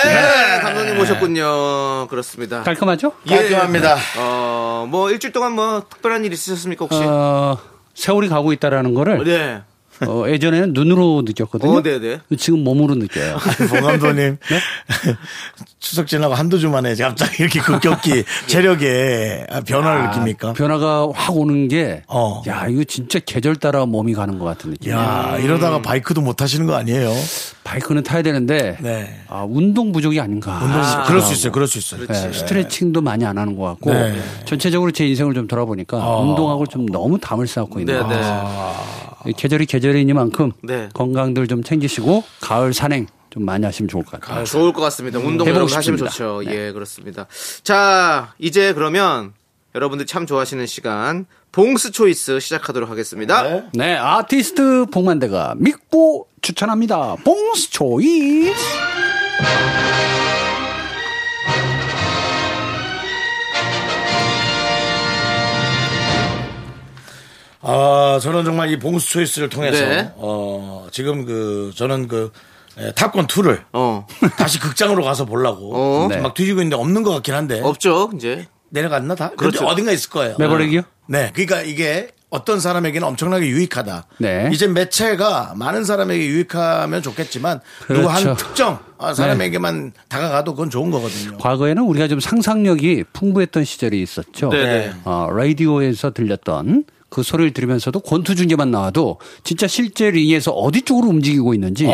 감독님 모셨군요. 그렇습니다. 깔끔하죠? 깔끔합니다. 어, 뭐 일주일 동안 뭐 특별한 일 있으셨습니까 혹시? 어, 세월이 가고 있다라는 거를 네. 어, 예전에는 눈으로 느꼈거든요. 어, 네네. 지금 몸으로 느껴요. 봉 감독님 추석 지나고 한두 주 만에 갑자기 이렇게 급격히 체력에 변화를 느낍니까? 변화가 확 오는 게, 어. 야, 이거 진짜 계절 따라 몸이 가는 것 같은 느낌. 야 이러다가 바이크도 못 하시는 거 아니에요? 바이크는 타야 되는데, 네. 아, 운동 부족이 아닌가. 아, 그럴 수 있어요. 그럴 수 있어요. 네, 스트레칭도 많이 안 하는 것 같고 네. 전체적으로 제 인생을 좀 돌아보니까 운동하고 좀 너무 담을 쌓고 있는 네, 것 네. 같아요. 계절이 계절이니만큼 네. 건강들 좀 챙기시고 가을 산행 좀 많이 하시면 좋을 것 같아요. 아, 좋을 것 같습니다. 운동 해보고 여러분 하시면. 좋죠. 네. 예, 그렇습니다. 자, 이제 그러면 여러분들 참 좋아하시는 시간 봉스 초이스 시작하도록 하겠습니다. 네, 네 아티스트 봉만대가 믿고 추천합니다. 봉스 초이스. 아, 저는 정말 이 봉스 초이스를 통해서 네. 어, 지금 그 저는 그 에, 탑건 2를 어. 다시 극장으로 가서 보려고 어. 막 뒤지고 있는데 없는 것 같긴 한데 없죠 이제 내려갔나 다 그렇죠 어딘가 있을 거예요. 매버릭이요? 네, 그러니까 이게 어떤 사람에게는 엄청나게 유익하다. 네. 이제 매체가 많은 사람에게 유익하면 좋겠지만 누구 한 그렇죠. 특정 아, 사람에게만 다가가도 그건 좋은 거거든요. 과거에는 우리가 좀 상상력이 풍부했던 시절이 있었죠. 네네. 어, 라디오에서 들렸던 그 소리를 들으면서도 권투 중계만 나와도 진짜 실제 링에서 어디 쪽으로 움직이고 있는지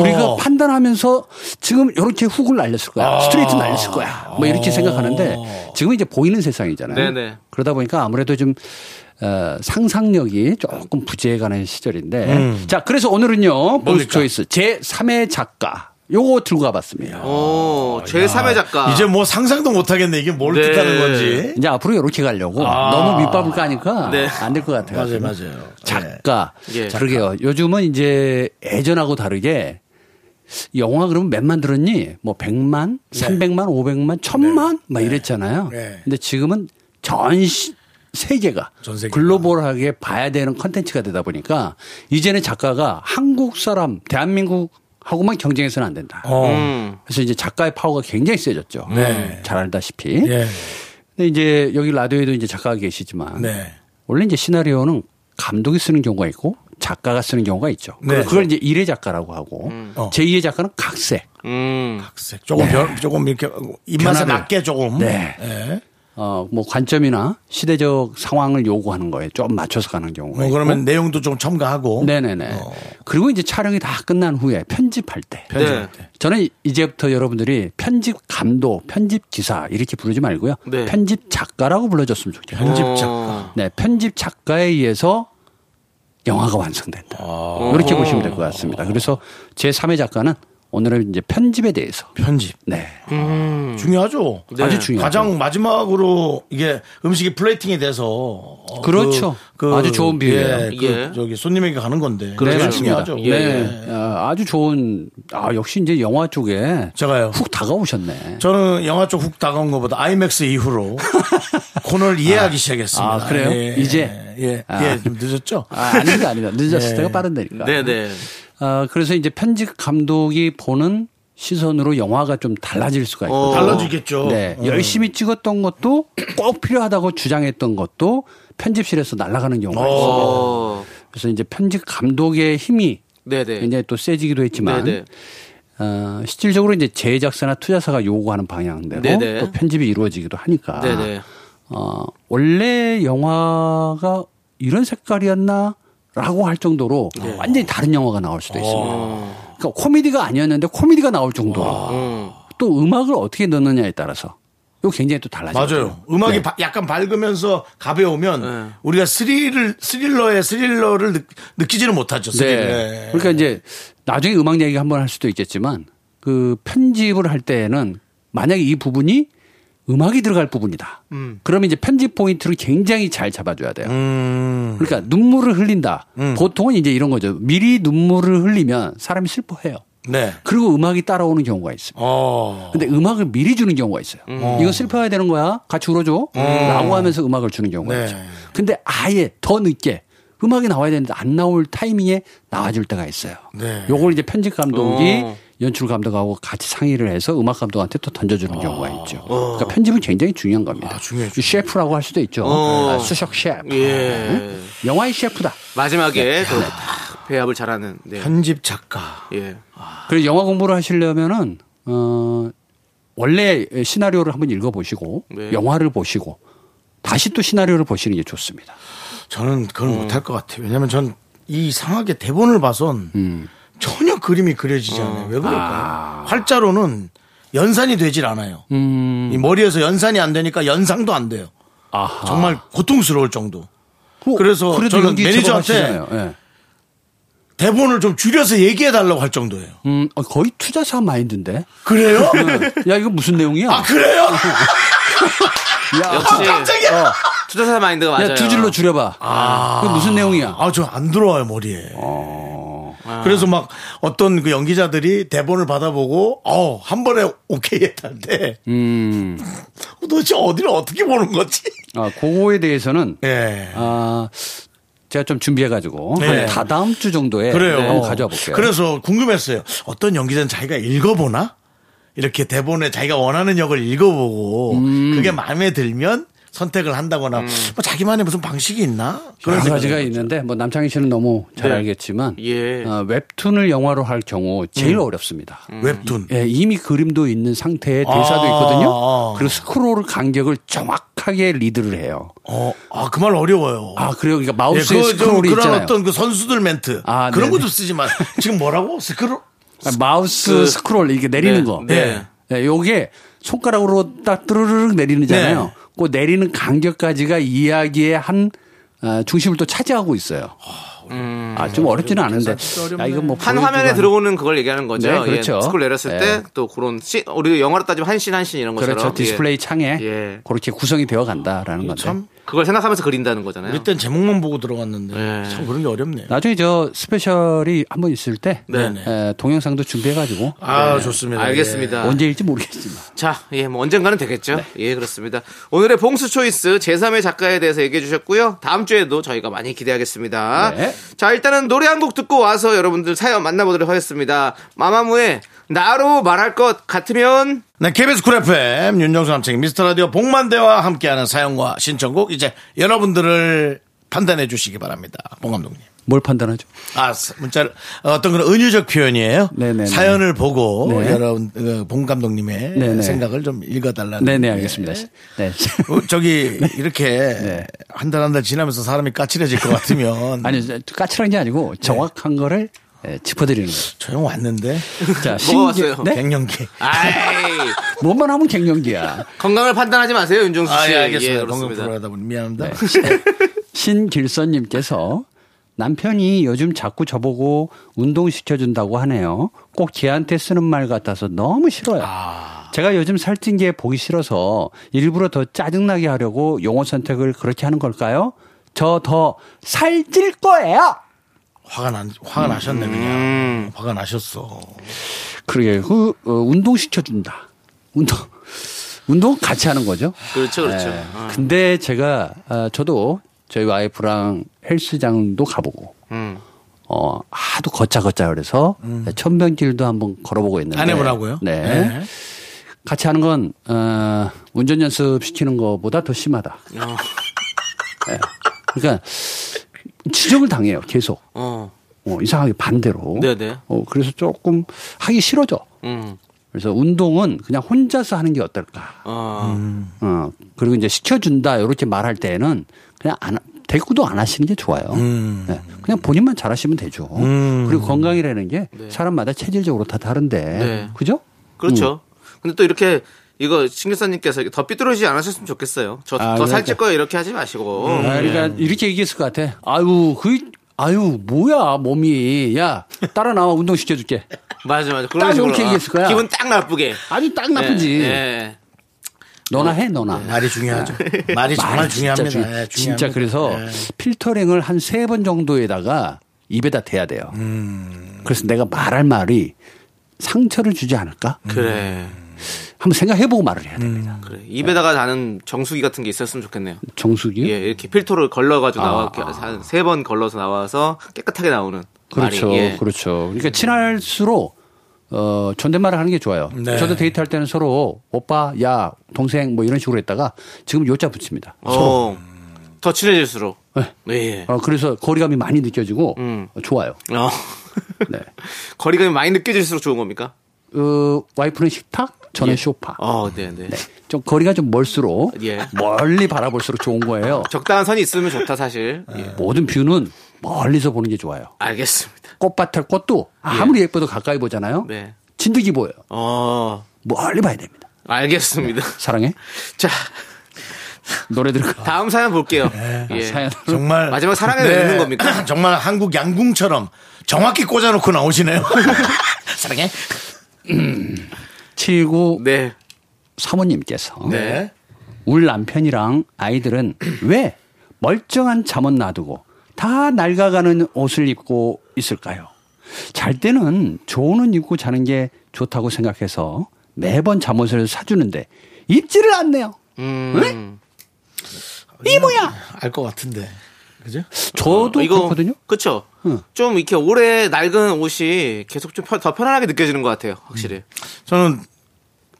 우리가 판단하면서 지금 이렇게 훅을 날렸을 거야. 스트레이트 날렸을 거야. 뭐 이렇게 생각하는데 지금 이제 보이는 세상이잖아요. 네네. 그러다 보니까 아무래도 좀 어, 상상력이 조금 부재해가는 시절인데 자 그래서 오늘은요 봉's choice 제 3의 작가 요거 들고 가봤습니다. 오, 제3의 작가. 이제 뭐 상상도 못 하겠네. 이게 뭘 네. 뜻하는 건지. 이제 앞으로 이렇게 가려고 너무 밑밥을 까니까 네. 안될 것 같아요. 맞아요, 맞아요. 작가. 예. 그러게요. 요즘은 이제 예전하고 다르게 영화 그러면 몇만 들었니? 뭐 100만, 300만, 500만, 1000만? 막 이랬잖아요. 네. 근데 지금은 전 시- 세계가 전 세계가. 글로벌하게 봐야 되는 컨텐츠가 되다 보니까 이제는 작가가 한국 사람, 대한민국 하고만 경쟁해서는 안 된다. 어. 음. 그래서 이제 작가의 파워가 굉장히 세졌죠. 네. 잘 알다시피. 예. 근데 이제 여기 라디오에도 이제 작가가 계시지만 네. 원래 이제 시나리오는 감독이 쓰는 경우가 있고 작가가 쓰는 경우가 있죠. 네. 그걸 이제 일의 작가라고 하고 어. 제2의 작가는 각색. 음. 각색. 조금 변, 조금 이렇게 입맛에 변화를. 맞게 조금. 네. 예. 어, 뭐 관점이나 시대적 상황을 요구하는 거에 좀 맞춰서 가는 경우가 뭐 있고. 그러면 내용도 좀 첨가하고. 네네네. 그리고 이제 촬영이 다 끝난 후에 편집할 때. 편집할 네. 때. 저는 이제부터 여러분들이 편집 감독, 편집 기사 이렇게 부르지 말고요. 네. 편집 작가라고 불러줬으면 좋겠어요. 편집 어. 작가. 네, 편집 작가에 의해서 영화가 완성된다. 이렇게 보시면 될 것 같습니다. 그래서 제 3의 작가는 오늘은 이제 편집에 대해서. 편집. 네. 중요하죠. 네. 아주 중요하죠. 가장 마지막으로 이게 음식이 플레이팅이 돼서 어, 그렇죠. 아주 좋은 비유예요. 예, 그 예. 저기 손님에게 가는 건데. 네, 제일 맞습니다. 중요하죠. 예. 네. 아, 아주 좋은, 아, 역시 이제 영화 쪽에 제가요. 훅 다가오셨네. 저는 영화 쪽 훅 다가온 것보다 아이맥스 이후로 코너를 이해하기 시작했습니다. 아, 그래요? 예, 이제? 예, 아. 예, 좀 늦었죠. 아, 아닙니다, 아닙니다. 늦었을 네. 때가 빠른다니까. 네네. 아, 그래서 이제 편집 감독이 보는 시선으로 영화가 좀 달라질 수가 있고. 어. 달라지겠죠. 네. 어. 열심히 찍었던 것도 꼭 필요하다고 주장했던 것도 편집실에서 날아가는 경우가 있어요. 어. 그래서 이제 편집 감독의 힘이 네네. 굉장히 또 세지기도 했지만 네네. 어, 실질적으로 이제 제작사나 투자사가 요구하는 방향대로 네네. 또 편집이 이루어지기도 하니까 네네. 어, 원래 영화가 이런 색깔이었나? 라고 할 정도로 네. 완전히 다른 영화가 나올 수도 있습니다. 어. 그러니까 코미디가 아니었는데 코미디가 나올 정도로 음. 또 음악을 어떻게 넣느냐에 따라서 이거 굉장히 또 달라져요. 맞아요. 음악이 네. 바- 약간 밝으면서 가벼우면 네. 우리가 스릴을 스릴러의 스릴러를 느, 끼지는 못하죠. 스릴. 네. 네. 그러니까 이제 나중에 음악 얘기 한번 할 수도 있겠지만 그 편집을 할 때에는 만약에 이 부분이 음악이 들어갈 부분이다. 그러면 이제 편집 포인트를 굉장히 잘 잡아줘야 돼요. 음. 그러니까 눈물을 흘린다. 보통은 이제 이런 거죠. 미리 눈물을 흘리면 사람이 슬퍼해요. 네. 그리고 음악이 따라오는 경우가 있습니다. 어. 근데 음악을 미리 주는 경우가 있어요. 이거 슬퍼야 되는 거야. 같이 울어줘. 라고 하면서 음악을 주는 경우가 네. 있죠. 근데 아예 더 늦게 음악이 나와야 되는데 안 나올 타이밍에 나와줄 때가 있어요. 네. 요걸 이제 편집 감독이 어. 연출 감독하고 같이 상의를 해서 음악 감독한테 또 던져주는 경우가 있죠. 어. 그러니까 편집은 굉장히 중요한 겁니다. 아, 중요해요, 이 셰프라고 할 수도 있죠. 어. 아, 수석 셰프. 예. 영화의 셰프다. 마지막에 또딱 배합을 잘하는. 네. 편집 작가. 예. 그래서 영화 공부를 하시려면은 어 원래 시나리오를 한번 읽어보시고 네. 영화를 보시고 다시 또 시나리오를 보시는 게 좋습니다. 저는 그걸 음. 못할 것 같아요. 왜냐면 전 이상하게 대본을 봐선 음. 전혀 그림이 그려지지 않아요. 왜 그럴까요? 활자로는 연산이 되질 않아요. 음. 이 머리에서 연산이 안 되니까 연상도 안 돼요. 아하. 정말 고통스러울 정도. 그- 그래서 그래도 저는 매니저한테. 예. 대본을 좀 줄여서 얘기해 달라고 할 정도예요. 음, 어, 거의 투자사 마인드인데. 그래요? 야 이거 무슨 내용이야? 아 그래요? 야, 역시 깜짝이야. 투자사 마인드가 맞아요. 야, 두 줄로 줄여봐. 아. 그게 무슨 내용이야? 아, 저 안 들어와요, 머리에. 어. 그래서 막 어떤 그 연기자들이 대본을 받아보고, 어, 한 번에 오케이 때, 음. 도대체 어디를 어떻게 보는 거지? 아, 그거에 대해서는 예. 아, 제가 좀 준비해가지고 네. 한 다다음 주 정도에 그래요. 한번 가져와 볼게요. 그래서 궁금했어요. 어떤 연기자는 자기가 읽어보나? 이렇게 대본에 자기가 원하는 역을 읽어보고 그게 마음에 들면 선택을 한다거나 뭐 자기만의 무슨 방식이 있나? 그런 여러 가지가 있는데 뭐 남창희 씨는 너무 잘 네. 알겠지만 예. 어, 웹툰을 영화로 할 경우 제일 어렵습니다. 웹툰. 예, 이미 그림도 있는 상태에 대사도 아, 있거든요. 아. 그리고 스크롤 간격을 정확하게 리드를 해요. 어, 아, 그 말 어려워요. 아, 그래요? 그러니까 예, 마우스에 그, 좀 스크롤이 그런 있잖아요. 어떤 그 선수들 멘트. 아, 그런 네네. 것도 쓰지 만 지금 뭐라고? 스크롤? 아, 마우스 그- 스크롤 이게 내리는 네, 거. 네. 예, 요게 손가락으로 딱 뚜르르륵 내리는잖아요. 네. 그 내리는 간격까지가 이야기의 한 아, 중심을 또 차지하고 있어요. 아, 좀 어렵지는 않은데. 아, 이건 뭐한 보여주고 화면에 하는- 들어오는 그걸 얘기하는 거죠. 네, 그렇죠. 예, 스크롤 내렸을 예. 때또 그런 씬, 우리 영화로 따지면 한씬한씬 이런 것처럼 그렇죠. 디스플레이 창에 예. 그렇게 구성이 되어 간다라는 건데. 참, 그걸 생각하면서 그린다는 거잖아요. 우리 땐 제목만 보고 들어갔는데 네. 참 그런 게 어렵네요. 나중에 저 special이 한번 있을 때 네네. 에, 동영상도 준비해가지고 아, 좋습니다. 알겠습니다. 언제일지 모르겠지만 자, 예, 뭐 언젠가는 되겠죠. 네. 예, 그렇습니다. 오늘의 봉's choice 제3의 작가에 대해서 얘기해 주셨고요. 다음 주에도 저희가 많이 기대하겠습니다. 네. 자, 일단은 노래 한 곡 듣고 와서 여러분들 사연 만나보도록 하겠습니다. 마마무의 나로 말할 것 같으면 네, KBS 쿨 FM 윤정수 남창희 미스터 라디오 봉만대와 함께하는 사연과 신청곡 이제 여러분들을 판단해 주시기 바랍니다. 봉 감독님. 뭘 판단하죠? 아, 문자를 어떤 그런 은유적 표현이에요. 네네네. 사연을 보고 네. 여러분 어, 봉 감독님의 네네. 생각을 좀 읽어달라는. 네네 알겠습니다. 네. 어, 저기 이렇게 네. 한달 한 달 지나면서 사람이 까칠해질 것 같으면 아니 저, 까칠한 게 아니고 정확한 거를 예, 짚어드리는 거예요. 조용 왔는데 자, 왔어요? 네? 갱년기. 아이, 뭐만 하면 갱년기야. 건강을 판단하지 마세요, 윤종수 씨. 아, 예, 알겠습니다. 예, 건강. 프로하다 보니 미안합니다. 신길선님께서 남편이 요즘 자꾸 저보고 운동시켜준다고 하네요. 꼭 걔한테 쓰는 말 같아서 너무 싫어요. 제가 요즘 살찐 게 보기 싫어서 일부러 더 짜증나게 하려고 용어 선택을 그렇게 하는 걸까요? 저 더 살찔 거예요! 화가 난 화가 나셨네 그냥. 화가 나셨어. 그러게, 그, 어, 운동 시켜준다. 운동, 운동 같이 하는 거죠. 그렇죠, 그렇죠. 예. 어. 근데 제가, 아, 저도 저희 와이프랑 헬스장도 가보고, 음. 어, 하도 걷자 걷자 그래서 천변길도 한번 걸어보고 있는데. 아내분하고요? 네. 네. 같이 하는 건, 어, 운전 연습 시키는 것보다 더 심하다. 어. 네. 그러니까 지적을 당해요, 계속. 어. 어, 이상하게 반대로. 네네. 어, 그래서 조금 하기 싫어져. 음. 그래서 운동은 그냥 혼자서 하는 게 어떨까. 어. 어, 그리고 이제 시켜준다, 이렇게 말할 때는 그냥 안, 대꾸도 안 하시는 게 좋아요. 음. 네. 그냥 본인만 잘하시면 되죠. 그리고 건강이라는 게 사람마다 체질적으로 다 다른데. 네. 그죠? 그렇죠. 근데 또 이렇게 이거 신기사님께서 더 삐뚤어지지 않으셨으면 좋겠어요. 저더 아, 그러니까. 살찔 거예요 이렇게 하지 마시고. 아, 그러니까 이렇게 얘기했을 것 같아. 아유, 그, 아유, 뭐야, 몸이. 야, 따라 나와, 운동시켜줄게. 맞아 맞아. 딱 그런 식으로 이렇게 얘기했을 거야. 기분 딱 나쁘게. 아주 딱 나쁘지. 예, 예. 너나 해, 너나. 말이 중요하죠. 말이 정말 말이 중요합니다. 진짜, 중- 예, 진짜. 그래서 예. 필터링을 한 세 번 정도에다가 입에다 대야 돼요. 음. 그래서 내가 말할 말이 상처를 주지 않을까? 그래. 한번 생각해보고 말을 해야 됩니다. 그래. 입에다가 나는 정수기 같은 게 있었으면 좋겠네요. 정수기? 예, 이렇게 필터를 걸러가지고 아, 나와 한세 번 걸러서 나와서 깨끗하게 나오는. 그렇죠. 말이. 예. 그렇죠. 그러니까 친할수록 어, 존댓말을 하는 게 좋아요. 네. 저도 데이트할 때는 서로 오빠, 야, 동생 뭐 이런 식으로 했다가 지금 요자 붙입니다. 어. 더 친해질수록. 네. 네. 어, 그래서 거리감이 많이 느껴지고 음. 어, 좋아요. 어. 네. 거리감이 많이 느껴질수록 좋은 겁니까? 어, 와이프는 식탁, 저는 예. 쇼파. 어, 네, 네. 좀 거리가 좀 멀수록 예. 멀리 바라볼수록 좋은 거예요. 적당한 선이 있으면 좋다 사실. 예. 모든 뷰는 멀리서 보는 게 좋아요. 알겠습니다. 꽃밭을 꽃도 아무리 예 뻐도 가까이 보잖아요. 네. 진득이 보여요. 어, 멀리 봐야 됩니다. 알겠습니다. 사랑해. 자, 노래 들을까? 다음 사연 볼게요. 예. 사연. 정말 마지막 사랑에 네. 넣는 겁니까? 정말 한국 양궁처럼 정확히 꽂아놓고 나오시네요. 사랑해. 79 네. 사모님께서 네. 울 남편이랑 아이들은 왜 멀쩡한 잠옷 놔두고 다 낡아가는 옷을 입고 있을까요? 잘 때는 좋은 옷 입고 자는 게 좋다고 생각해서 매번 잠옷을 사주는데 입지를 않네요. 음. 이 뭐야? 알 것 같은데. 그죠? 저도 어, 이거 그렇거든요. 그렇죠. 응. 좀 이렇게 오래 낡은 옷이 계속 좀 더 편안하게 느껴지는 것 같아요. 확실히. 저는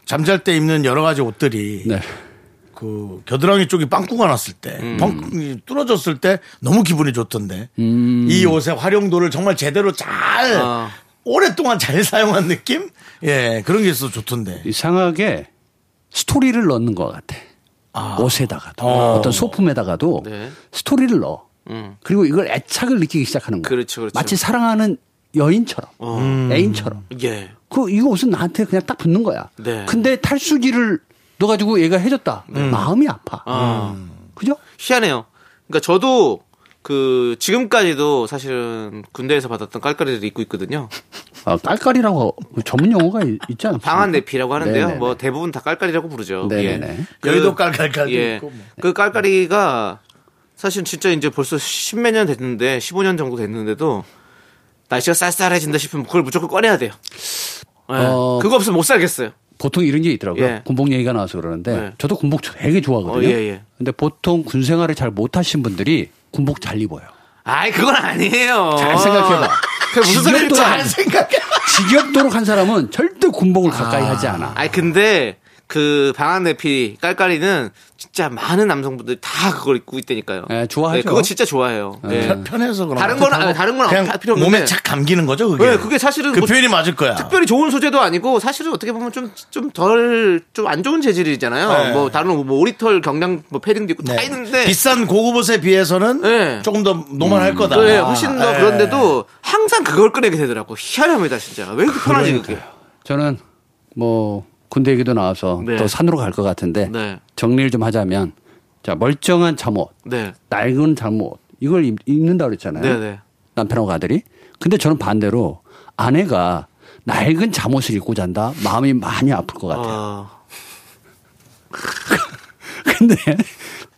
잠잘 때 입는 여러 가지 옷들이 네. 그 겨드랑이 쪽이 빵꾸가 났을 때, 뻥 뚫어졌을 때 너무 기분이 좋던데 이 옷의 활용도를 정말 제대로 잘 아. 오랫동안 잘 사용한 느낌? 예, 그런 게 있어서 좋던데. 이상하게 스토리를 넣는 것 같아. 옷에다가도 어. 어. 떤 소품에다가도 네. 스토리를 넣어. 음. 그리고 이걸 애착을 느끼기 시작하는 거야. 그렇죠, 그렇죠. 마치 사랑하는 여인처럼, 음. 애인처럼. 예. 그 이거 옷은 나한테 그냥 딱 붙는 거야. 네. 근데 탈수기를 넣어가지고 얘가 해줬다. 마음이 아파. 아. 그죠? 희한해요. 그러니까 저도 그 지금까지도 사실은 군대에서 받았던 깔깔이를 입고 있거든요. 아, 깔깔이라고 전문 용어가 있- 있지 않습니까? 방한 내피라고 하는데요. 네네네. 뭐 대부분 다 깔깔이라고 부르죠. 네네네. 예. 여의도 깔깔깔도 예. 있고 뭐. 그 깔깔이가 사실 진짜 이제 벌써 십몇 년 됐는데 15년 정도 됐는데도 날씨가 쌀쌀해진다 싶으면 그걸 무조건 꺼내야 돼요. 예. 어. 그거 없으면 못 살겠어요. 보통 이런 게 있더라고요. 예. 군복 얘기가 나와서 그러는데 네. 저도 군복 되게 좋아하거든요. 어, 예, 예. 근데 보통 군 생활을 잘 못하신 분들이 군복 잘 입어요. 아이 그건 아니에요. 잘 생각해봐. 그 무슨 소리를 지겹도록 잘 한- 생각해. 직역도록 한 사람은 절대 군복을 가까이 하지 않아. 아니 근데 그 방한 내피 깔깔이는 진짜 많은 남성분들이 다 그걸 입고 있다니까요. 예, 좋아하죠. 네, 그거 진짜 좋아해요. 네. 편- 편해서 그런 다른 것 건. 아니, 다른 건 그냥 다 필요 없는데. 몸에 착 감기는 거죠, 그게. 네, 그게 사실은 그 뭐 표현이 맞을 거야. 특별히 좋은 소재도 아니고 사실은 어떻게 보면 좀 좀 덜 좀 안 좋은 재질이잖아요. 네. 뭐 다른 뭐 오리털 경량 뭐 패딩도 있고 다 네. 있는데 비싼 고급 옷에 비해서는 네. 조금 더 노멀할 거다. 네, 훨씬 더 네. 그런데도 항상 그걸 꺼내게 되더라고. 희한합니다, 진짜. 왜 이렇게 편하지 그게? 저는 뭐 군대 얘기도 나와서 네. 더 산으로 갈 것 같은데 네. 정리를 좀 하자면 자 멀쩡한 잠옷, 네. 낡은 잠옷 이걸 입, 입는다 그랬잖아요. 네, 네. 남편하고 아들이. 근데 저는 반대로 아내가 낡은 잠옷을 입고 잔다. 마음이 많이 아플 것 같아요. 어, 근데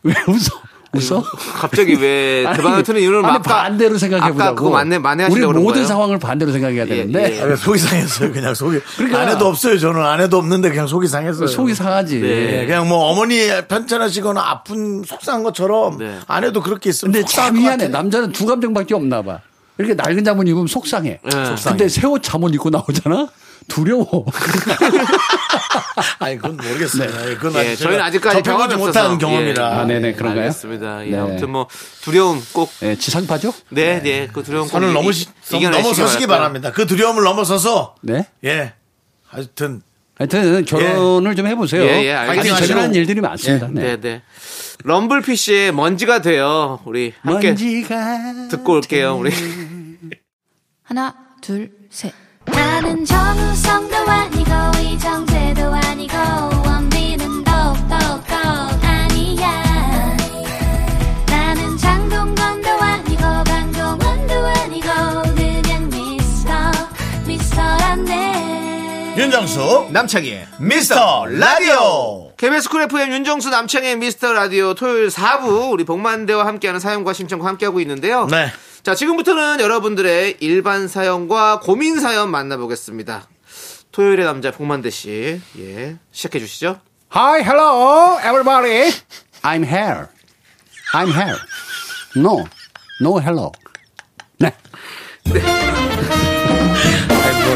왜 웃어? 웃어? 갑자기 왜 대방을 트는 이유는 아니, 아까 반대로 생각해 보자고. 아까 그거 만내 우리 하시려고 그런 모든 거예요? 상황을 반대로 생각해야 되는데 예. 아, 속이 상했어요, 그냥 속이. 그러니까. 아내도 없어요, 저는. 아내도 없는데 그냥 속이 상했어요. 속이 상하지. 예, 그냥 뭐 어머니 편찮으시거나 아픈 속상한 것처럼 네. 아내도 그렇게 있으면 근데 참. 같아. 남자는 두 감정밖에 없나 봐. 이렇게 낡은 잠옷 입으면 속상해. 네. 속상해. 근데 새 옷 잠옷 입고 나오잖아? 두려워. 아니, 그건 모르겠어요. 예, 그건 예, 아직 저희는 아직까지 접해보지 경험이 못한. 경험이라. 예. 아, 네네, 그런가요? 알겠습니다. 예, 네. 아무튼 뭐 두려움 꼭 예, 지상파죠? 네, 네, 그 두려움 꼭 선을 이겨내시기 넘어서시기. 바랍니다. 그 두려움을 넘어서서 네. 예. 하여튼 하여튼 결혼을 좀 해보세요. 예, 예, 알겠습니다. 아직 재미난 일들이 많습니다. 네, 네. 럼블피쉬의 먼지가 돼요. 우리 함께 먼지가 듣고 올게요. 우리 하나, 둘, 셋. 나는 정우성도 아니고 이정재도 아니고 원빈은 더욱더 아니야 나는 장동건도 아니고 강동원도 아니고 그냥 미스터 미스터란데 윤정수 남창희의 미스터 라디오. KBS 쿨 FM 윤정수 남창희의 미스터 라디오 토요일 4부 우리 봉만대와 함께하는 사연과 신청곡과 함께하고 있는데요. 네. 자, 지금부터는 여러분들의 일반 사연과 고민 사연 만나보겠습니다. 토요일의 남자 복만대 씨, 예, 시작해 주시죠. Hi, hello, everybody. I'm here. I'm here. No, no, hello. 네.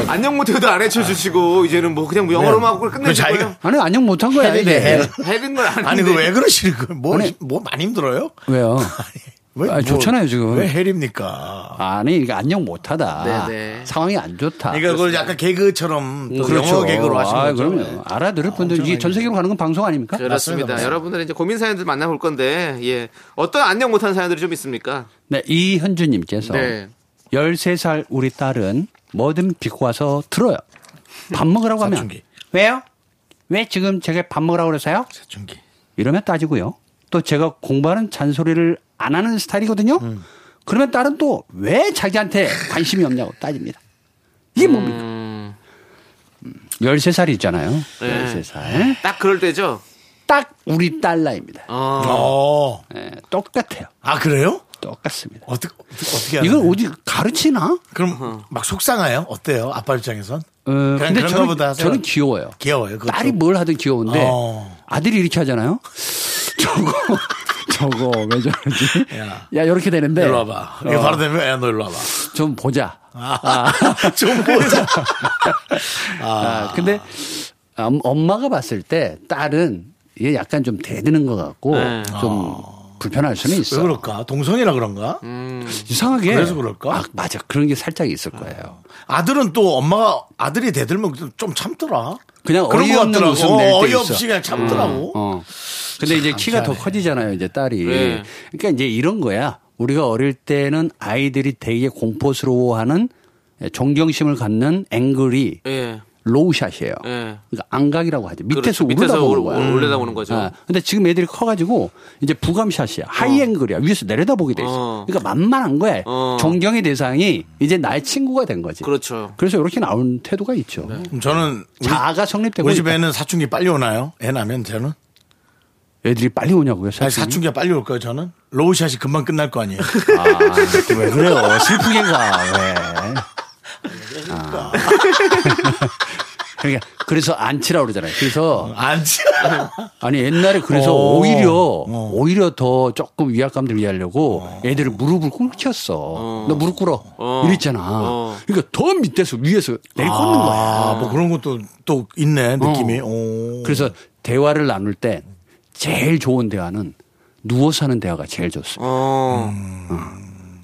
안녕 못해도 안 해쳐주시고 이제는 뭐 그냥 뭐 영어로만 하고 그 끝내실 자기가- 거예요. 아니, 안녕 못한 거야, 이게. 헬. 해는 건 아닌데. 아니, 그 왜 그러시는 거예요? 뭐, 아니. 뭐 많이 힘들어요? 왜요? 왜, 아니, 좋잖아요, 지금. 왜 헬입니까? 아니, 이게 안녕 못하다. 네네. 상황이 안 좋다. 그러니까 그걸 약간 개그처럼 또 그렇죠. 영어 개그로 하신 아, 거죠. 그럼요. 알아들을 분들 이게 전 세계로 가는 건 방송 아닙니까? 그렇습니다. 맞습니다. 여러분들의 이제 고민 사연들 만나볼 건데, 예. 어떤 안녕 못한 사연들이 좀 있습니까? 네, 이현주님께서 네. 13살 우리 딸은 뭐든 빚고 와서 들어요. 밥 먹으라고 하면 사춘기. 왜요? 왜 지금 제가 밥 먹으라고 그러세요? 사춘기. 이러면 따지고요. 또 제가 공부하는 잔소리를 안 하는 스타일이거든요. 음. 그러면 딸은 또 왜 자기한테 관심이 없냐고 따집니다. 이게 뭡니까? 음, 13살이잖아요. 네. 13살. 딱 그럴 때죠. 딱 우리 딸 나이입니다. 어. 어. 예, 똑같아요. 아, 그래요? 똑같습니다. 어떻게, 어떻게 하는 이걸? 어디 가르치나? 그럼 막 속상해요? 어때요? 아빠 입장에선? 어, 근데 저는, 보다 저는 귀여워요. 귀여워요. 그것도. 딸이 뭘 하든 귀여운데 어. 아들이 이렇게 하잖아요. 저거 저거 왜 저러지? 야. 야, 이렇게 되는데. 일로 와봐. 이거 어, 바로 되면 야, 너 일로 와봐. 좀 보자. 아, 좀 보자. 아, 근데 엄- 엄마가 봤을 때 딸은 얘 약간 좀 대드는 것 같고 네. 좀 불편할 수는 왜 있어. 그럴까? 동성이라 그런가? 이상하게. 그래서 그럴까? 아, 맞아. 그런 게 살짝 있을 거예요. 아들은 또 엄마가 아들이 대들면 좀 참더라. 그냥 어이없는. 웃음 낼 어, 때 어이없이. 그냥 참더라고. 어. 근데 이제 키가 더. 커지잖아요, 이제 딸이. 네. 그러니까 이제 이런 거야. 우리가 어릴 때는 아이들이 되게 공포스러워하는 존경심을 갖는 앵글이 예. low shot이에요. 예. 그러니까 앙각이라고 하죠. 밑에서 그렇죠. 밑에서 올라다보는 올- 거야. 올려다보는 거죠. 아, 근데 지금 애들이 커가지고 이제 부감샷이야. high angle이야. 위에서 내려다보게 돼 있어. 어. 그러니까 만만한 거야. 어. 존경의 대상이 이제 나의 친구가 된 거지. 그렇죠. 그래서 이렇게 나오는 태도가 있죠. 그럼 저는 우리, 자아가 성립되고 우리 있다. 집에는 사춘기 빨리 오나요? 애 나면 저는? 애들이 빨리 오냐고요? 아니, 사춘기? 사춘기가 빨리 올까요, 저는? 로우샷이 금방 끝날 거 아니에요? 아, 왜 그래요? 슬프게 가, 왜. 아. 그러니까, 그래서 안 치라고 그러잖아요. 그래서, 안 치. 아니, 옛날에 그래서 어. 오히려, 어. 오히려 더 조금 위압감 들게 하려고 애들을 무릎을 꿇혔어. 너 무릎 꿇어. 어. 이랬잖아. 어. 그러니까 더 밑에서 위에서 내꽂는 거야. 아, 뭐 그런 것도 또 있네, 느낌이. 오. 그래서 대화를 나눌 때 제일 좋은 대화는 누워서 하는 대화가 제일 좋습니다. 어.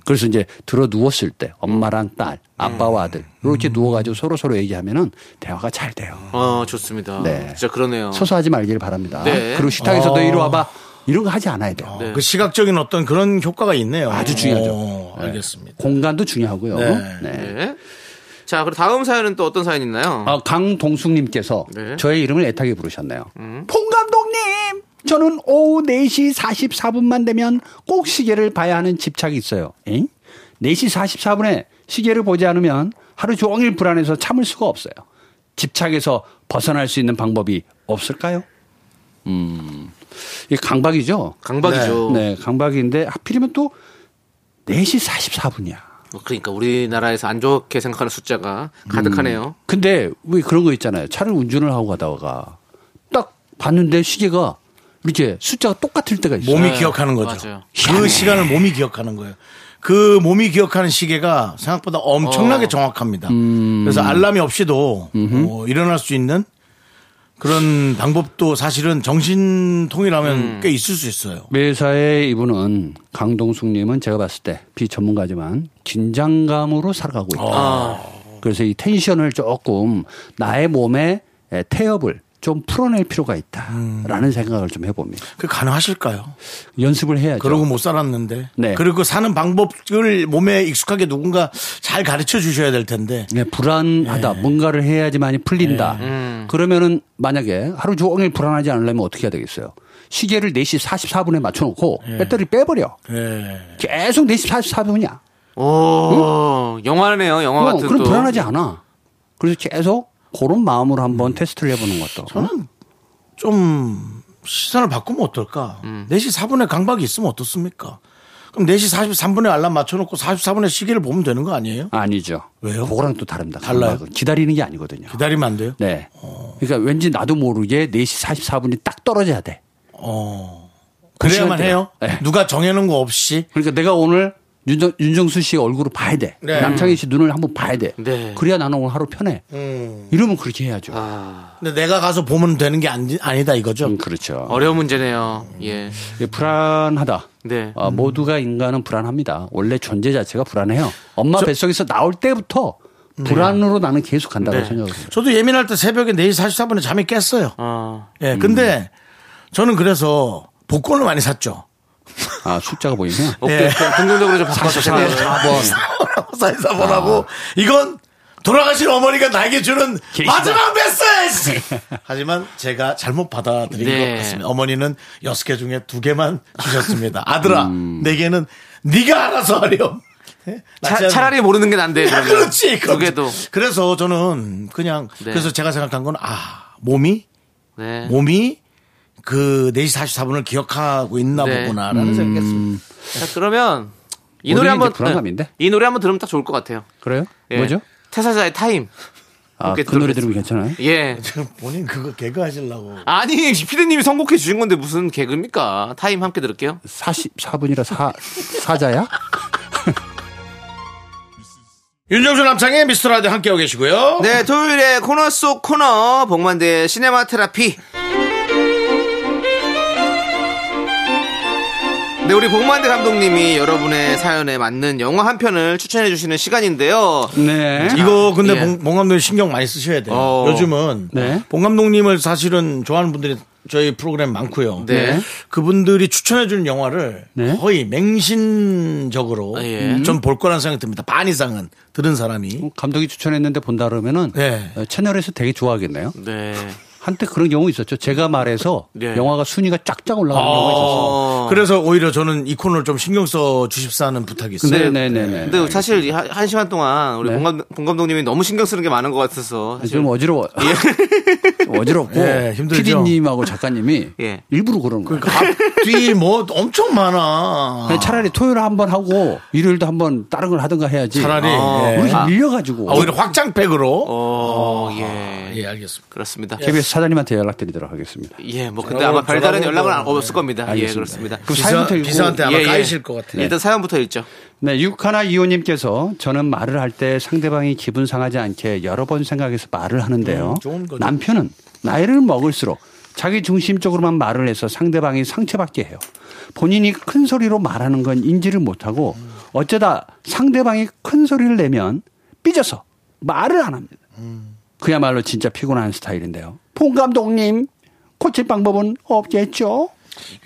그래서 이제 들어 누웠을 때 엄마랑 딸, 아빠와 아들 음. 이렇게 누워가지고 서로 서로 얘기하면은 대화가 잘 돼요. 어, 좋습니다. 네. 진짜 그러네요. 서서 하지 말길 바랍니다. 네. 그리고 식탁에서도 어. 이리 와봐 이런 거 하지 않아야 돼요. 네. 그 시각적인 어떤 그런 효과가 있네요. 아주 중요하죠. 오, 알겠습니다. 공간도 중요하고요. 네. 네. 네. 자, 그리고 다음 사연은 또 어떤 사연 있나요? 아, 강동숙님께서 네. 저의 이름을 애타게 부르셨네요. 봉 감독님, 저는 오후 4시 44분만 되면 꼭 시계를 봐야 하는 집착이 있어요. 에? 4시 44분에 시계를 보지 않으면 하루 종일 불안해서 참을 수가 없어요. 집착에서 벗어날 수 있는 방법이 없을까요? 음, 이게 강박이죠? 강박이죠. 네, 강박인데 하필이면 또 4시 44분이야. 그러니까 우리나라에서 안 좋게 생각하는 숫자가 가득하네요. 근데 왜 그런 거 있잖아요. 차를 운전을 하고 가다가 딱 봤는데 시계가 이렇게 숫자가 똑같을 때가 있어요. 몸이 네, 기억하는 거죠. 맞아요. 그 시간을 몸이 기억하는 거예요. 그 몸이 기억하는 시계가 생각보다 엄청나게 어. 정확합니다. 음. 그래서 알람이 없이도 어, 일어날 수 있는 그런 방법도 사실은 정신통이라면 음. 꽤 있을 수 있어요. 매사에 이분은 강동숙님은 제가 봤을 때 비전문가지만 긴장감으로 살아가고 있다. 아. 그래서 이 텐션을 조금 나의 몸에 태엽을 좀 풀어낼 필요가 있다라는 생각을 좀 해봅니다. 그 가능하실까요? 연습을 해야죠. 그러고 못 살았는데. 네. 그리고 사는 방법을 몸에 익숙하게 누군가 잘 가르쳐 주셔야 될 텐데. 네, 불안하다. 뭔가를 해야지만이 풀린다. 그러면은 만약에 하루 종일 불안하지 않으려면 어떻게 해야 되겠어요? 시계를 4시 44분에 맞춰놓고 배터리 빼버려. 예. 계속 4시 44분이야. 오, 영화네요. 영화 어, 같은 그럼 또. 불안하지 않아. 그래서 계속 그런 마음으로 한번 테스트를 해보는 것도. 저는 좀 시선을 바꾸면 어떨까? 음. 4시 4분에 강박이 있으면 어떻습니까? 그럼 4시 43분에 알람 맞춰놓고 44분에 시계를 보면 되는 거 아니에요? 아니죠. 왜요? 그거랑 또 다릅니다. 달라요? 기다리는 게 아니거든요. 기다리면 안 돼요? 네. 그러니까 왠지 나도 모르게 4시 44분이 딱 떨어져야 돼. 어. 그 그래야만. 해요? 네. 누가 정해놓은 거 없이? 그러니까 내가 오늘 윤정, 윤정수 씨 얼굴을 봐야 돼. 네. 남창희 씨 눈을 한번 봐야 돼. 네. 그래야 나는 오늘 하루 편해. 음. 이러면 그렇게 해야죠. 아, 근데 내가 가서 보면 되는 게 아니, 아니다 이거죠? 음, 그렇죠. 어려운 문제네요. 예. 이게 불안하다. 네. 아, 모두가 인간은 불안합니다. 원래 존재 자체가 불안해요. 엄마 뱃속에서 나올 때부터 불안으로 나는 계속 간다고 네. 생각을 해요. 저도 예민할 때 새벽에 4시 44분에 잠이 깼어요. 어. 예, 근데 저는 그래서 복권을 많이 샀죠. 아, 숫자가 보이면. 오케이. 예. 긍정적으로 좀 바꿔서 생각을. 4번. 44번하고 이건 돌아가신 어머니가 나에게 주는 계시다. 마지막 메시지! 하지만 제가 잘못 받아들인 네. 것 같습니다. 어머니는 여섯 개 중에 두 개만 주셨습니다. 아들아, 내게는 네가 알아서 하렴. 예? 낫지 차, 않- 차라리 모르는 게 난데. 그렇지. 두 개도. 그래서 저는 그냥 네. 그래서 제가 생각한 건 아, 몸이 네. 몸이 그 4시 44분을 기억하고 있나 네. 보구나라는 생각했습니다. 자, 그러면 이 노래 게 한번 불안감인데? 네. 이 노래 한번 들으면 딱 좋을 것 같아요. 그래요? 예. 뭐죠? 태사자의 Time. 아, 그 노래. 들으면 괜찮아요? 예. 지금 본인 그거 개그 하시려고. 아니, 피디님이 선곡해 주신 건데 무슨 개그입니까? Time 함께 들을게요. 44분이라 사, 사자야? 윤정수 남창의 미스터라디오 함께하고 계시고요. 네, 토요일에 코너 속 코너 복만대 시네마 테라피. 네, 우리 복만대 감독님이 여러분의 사연에 맞는 영화 한 편을 추천해 주시는 시간인데요. 네. 이거 근데 예. 봉, 봉 감독님 신경 많이 쓰셔야 돼요. 어. 요즘은 네. 봉 감독님을 사실은 좋아하는 분들이 저희 프로그램 많고요. 네. 그분들이 추천해 주는 영화를 네. 거의 맹신적으로 아, 예. 좀볼 거라는 생각이 듭니다. 반 이상은 들은 사람이. 어, 감독이 추천했는데 본다 그러면은 네. 어, 채널에서 되게 좋아하겠네요. 네. 한때 그런 경우 있었죠. 제가 말해서 네. 영화가 순위가 쫙쫙 올라가는 경우가 있었어요. 어. 그래서 오히려 저는 이 코너를 좀 신경 써 주십사 하는 부탁이 있어요. 네, 네, 네, 네. 근데 사실 이 한, 한 시간 동안 우리 네. 봉, 감독, 봉 감독님이 너무 신경 쓰는 게 많은 것 같아서 사실 좀 어지러워. 좀 어지럽고 예, 힘들죠. PD님하고 작가님이 예. 일부러 그런 거예요. 그러니까 앞뒤 뭐 엄청 많아. 그냥 차라리 토요일 한번 하고 일요일도 한번 다른 걸 하든가 해야지. 차라리 아, 예. 우리 좀 밀려가지고. 아, 오히려 확장팩으로. 어, 아, 예. 예, 알겠습니다. 그렇습니다. KBS 사장님한테 연락드리도록 하겠습니다. 예, 뭐 근데 아마 별다른 연락은 뭐, 없을 겁니다. 예, 알겠습니다. 그렇습니다. 그럼 비서, 사연부터 읽고. 비서한테 아마 예, 예. 까이실 것 같아요. 일단 사연부터 읽죠. 네, 육하나 이호님께서 저는 말을 할 때 상대방이 기분 상하지 않게 여러 번 생각해서 말을 하는데요. 음, 좋은 거죠. 남편은 나이를 먹을수록 자기 중심적으로만 말을 해서 상대방이 상처받게 해요. 본인이 큰 소리로 말하는 건 인지를 못하고 음. 어쩌다 상대방이 큰 소리를 내면 삐져서 말을 안 합니다. 음. 그야말로 진짜 피곤한 스타일인데요. 폰 감독님 고칠 방법은 없겠죠?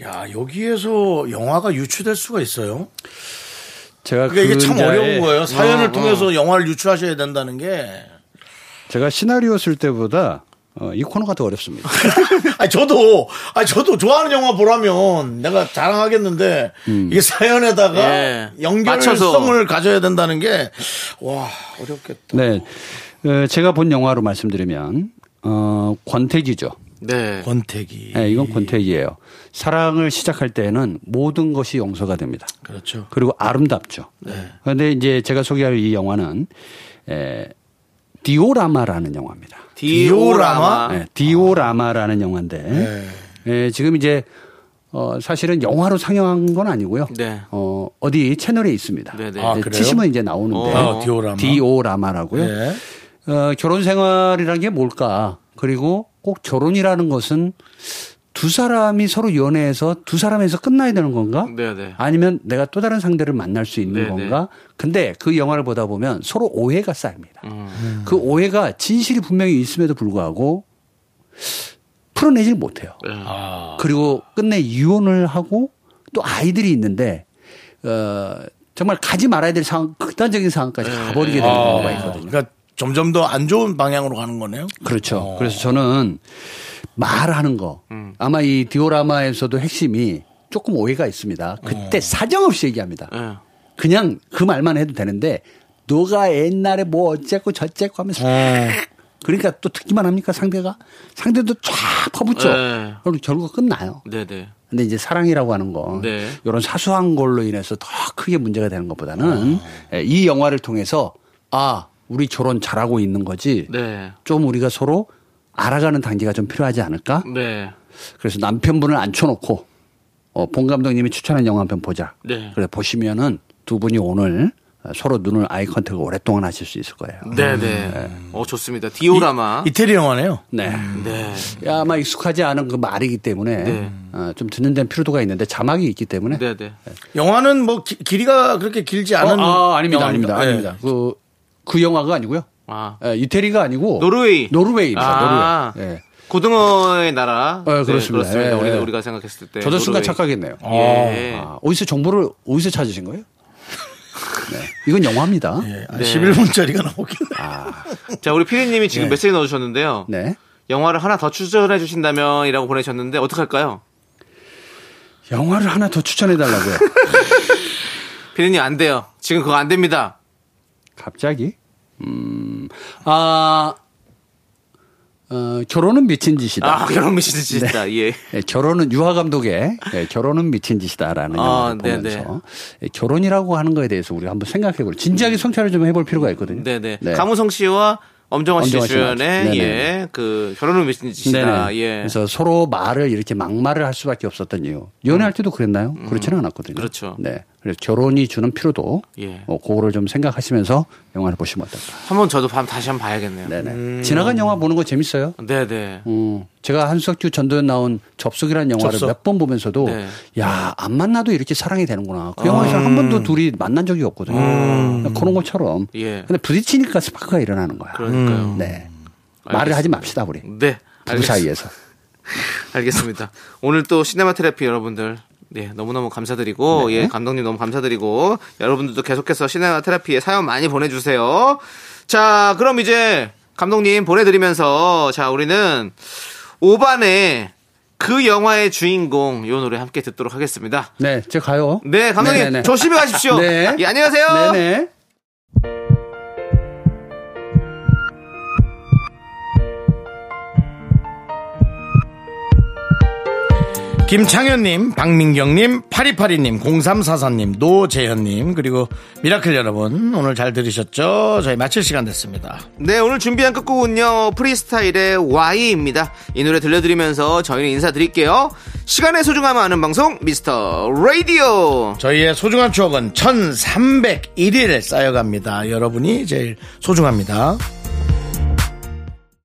야, 여기에서 영화가 유추될 수가 있어요. 제가 그러니까 이게 참 근자에 어려운 거예요. 사연을 어, 통해서 영화를 유추하셔야 된다는 게. 제가 시나리오 쓸 때보다 어, 이 코너가 더 어렵습니다. 아니, 저도, 아니, 저도 좋아하는 영화 보라면 내가 자랑하겠는데, 이게 사연에다가 예. 연결성을 가져야 된다는 게, 와, 어렵겠다. 네. 어, 제가 본 영화로 말씀드리면, 어, 권태기죠. 네. 권태기. 네, 이건 권태기예요. 사랑을 시작할 때는 모든 것이 용서가 됩니다. 그렇죠. 그리고 아름답죠. 그런데 이제 제가 소개할 이 영화는 에, 디오라마라는 영화입니다. 디오라마. 네, 디오라마라는 영화인데 에, 지금 이제 어, 사실은 영화로 상영한 건 아니고요. 네. 어, 어디 채널에 있습니다. 네, 네. 아, 네, 그래요? 치시면 이제 나오는데 어, 디오라마. 디오라마라고요. 네. 어, 결혼 생활이라는 게 뭘까? 그리고 꼭 결혼이라는 것은 두 사람이 서로 연애해서 두 사람에서 끝나야 되는 건가? 네, 네. 아니면 내가 또 다른 상대를 만날 수 있는 네, 건가? 근데 그 영화를 보다 보면 서로 오해가 쌓입니다. 음. 그 오해가 진실이 분명히 있음에도 불구하고 풀어내질 못해요. 네. 그리고 끝내 이혼을 하고 또 아이들이 있는데 어 정말 가지 말아야 될 상황, 극단적인 상황까지 가버리게 되는 경우가 있거든요. 그러니까 점점 더 안 좋은 방향으로 가는 거네요. 그렇죠. 그래서 저는 말하는 거 아마 이 디오라마에서도 핵심이 조금 오해가 있습니다. 그때 사정없이 얘기합니다. 예. 그냥 그 말만 해도 되는데 너가 옛날에 뭐 어쨌고 저쨌고 하면서 그러니까 또 듣기만 합니까 상대가 상대도 쫙 퍼붓죠. 네. 그리고 결국 끝나요. 네, 네. 근데 이제 사랑이라고 하는 거 네. 이런 사소한 걸로 인해서 더 크게 문제가 되는 것보다는 예, 이 영화를 통해서 아 우리 결혼 잘하고 있는 거지 네. 좀 우리가 서로 알아가는 단계가 좀 필요하지 않을까? 네. 그래서 남편분을 앉혀놓고 어, 본 감독님이 추천한 영화 한 편 보자. 네. 그래 보시면은 두 분이 오늘 서로 눈을 아이 컨택을 오랫동안 하실 수 있을 거예요. 네, 네. 어, 좋습니다. 디오라마. 이 태리 영화네요. 네. 네. 아마 익숙하지 않은 그 말이기 때문에 네. 어, 좀 듣는 데는 필요도가 있는데 자막이 있기 때문에 네, 네. 영화는 뭐 기- 길이가 그렇게 길지 않은. 어, 아, 아닙니다, 영화입니다. 아닙니다, 예. 아닙니다. 그, 그 영화가 아니고요. 아. 예, 이태리가 아니고 노르웨이. 노르웨이입니다. 아. 노르웨이. 예. 고등어의 나라. 어, 그렇습니다. 네, 그렇습니다. 예, 우리가, 예. 우리가 생각했을 때. 저도 순간 노르웨이. 착각했네요. 예. 아, 어디서 정보를 어디서 찾으신 거예요? 네. 이건 영화입니다. 예, 한 네. 11분짜리가 나오겠네. 자, 우리 피디님이 지금 메시지 넣어주셨는데요. 네. 영화를 하나 더 추천해 주신다면이라고 보내셨는데 어떡할까요? 영화를 하나 더 추천해 달라고요. 피디님 안 돼요. 지금 그거 안 됩니다. 갑자기? 음, 아, 어, 결혼은 미친 짓이다. 아, 결혼 미시드 진짜. 예. 예, 결혼은 유화 감독의 예, 결혼은 미친 짓이다라는 아, 영화를 네네. 보면서 예, 결혼이라고 하는 거에 대해서 우리가 한번 생각해볼 진지하게 성찰을 좀 해볼 필요가 있거든요. 네네. 네. 강우성 씨와 엄정화 씨 주연의. 예, 네네. 그 결혼을 미친 짓이다. 네네. 예. 그래서 서로 말을 이렇게 막말을 할 수밖에 없었던 이유. 연애할 때도 그랬나요? 그렇지는 않았거든요. 그렇죠. 네. 그래서 결혼이 주는 피로도 예. 어, 그거를 좀 생각하시면서 영화를 보시면 어떨까. 한번 저도 밤 다시 한번 봐야겠네요. 네네. 지나간 영화 보는 거 재밌어요. 네, 네. 음, 제가 한석규 전도연 나온 접속이라는 영화를 접속. 몇번 보면서도 네. 야, 안 만나도 이렇게 사랑이 되는구나. 그 영화에서 한 번도 둘이 만난 적이 없거든요. 그런 것처럼. 예. 근데 부딪히니까 스파크가 일어나는 거야. 그러니까요. 네. 말을 하지 맙시다, 우리. 네. 부부 알겠- 사이에서. 알겠습니다. 오늘 또 시네마 테라피 여러분들 네, 너무너무 감사드리고 네. 예, 감독님 너무 감사드리고 여러분들도 계속해서 시네마 테라피에 사연 많이 보내 주세요. 자, 그럼 이제 감독님 보내 드리면서 자, 우리는 5반의 그 영화의 주인공 요 노래 함께 듣도록 하겠습니다. 네, 제가 가요. 네, 감독님 네네네. 조심히 가십시오. 네. 예, 안녕하세요. 네네. 김창현님, 박민경님, 8282님, 0344님, 노재현님, 그리고 미라클 여러분, 오늘 잘 들으셨죠? 저희 마칠 시간 됐습니다. 네, 오늘 준비한 끝곡은요, 프리스타일의 Y입니다. 이 노래 들려드리면서 저희는 인사드릴게요. 시간의 소중함을 아는 방송, 미스터 라디오. 저희의 소중한 추억은 1301일 쌓여갑니다. 여러분이 제일 소중합니다.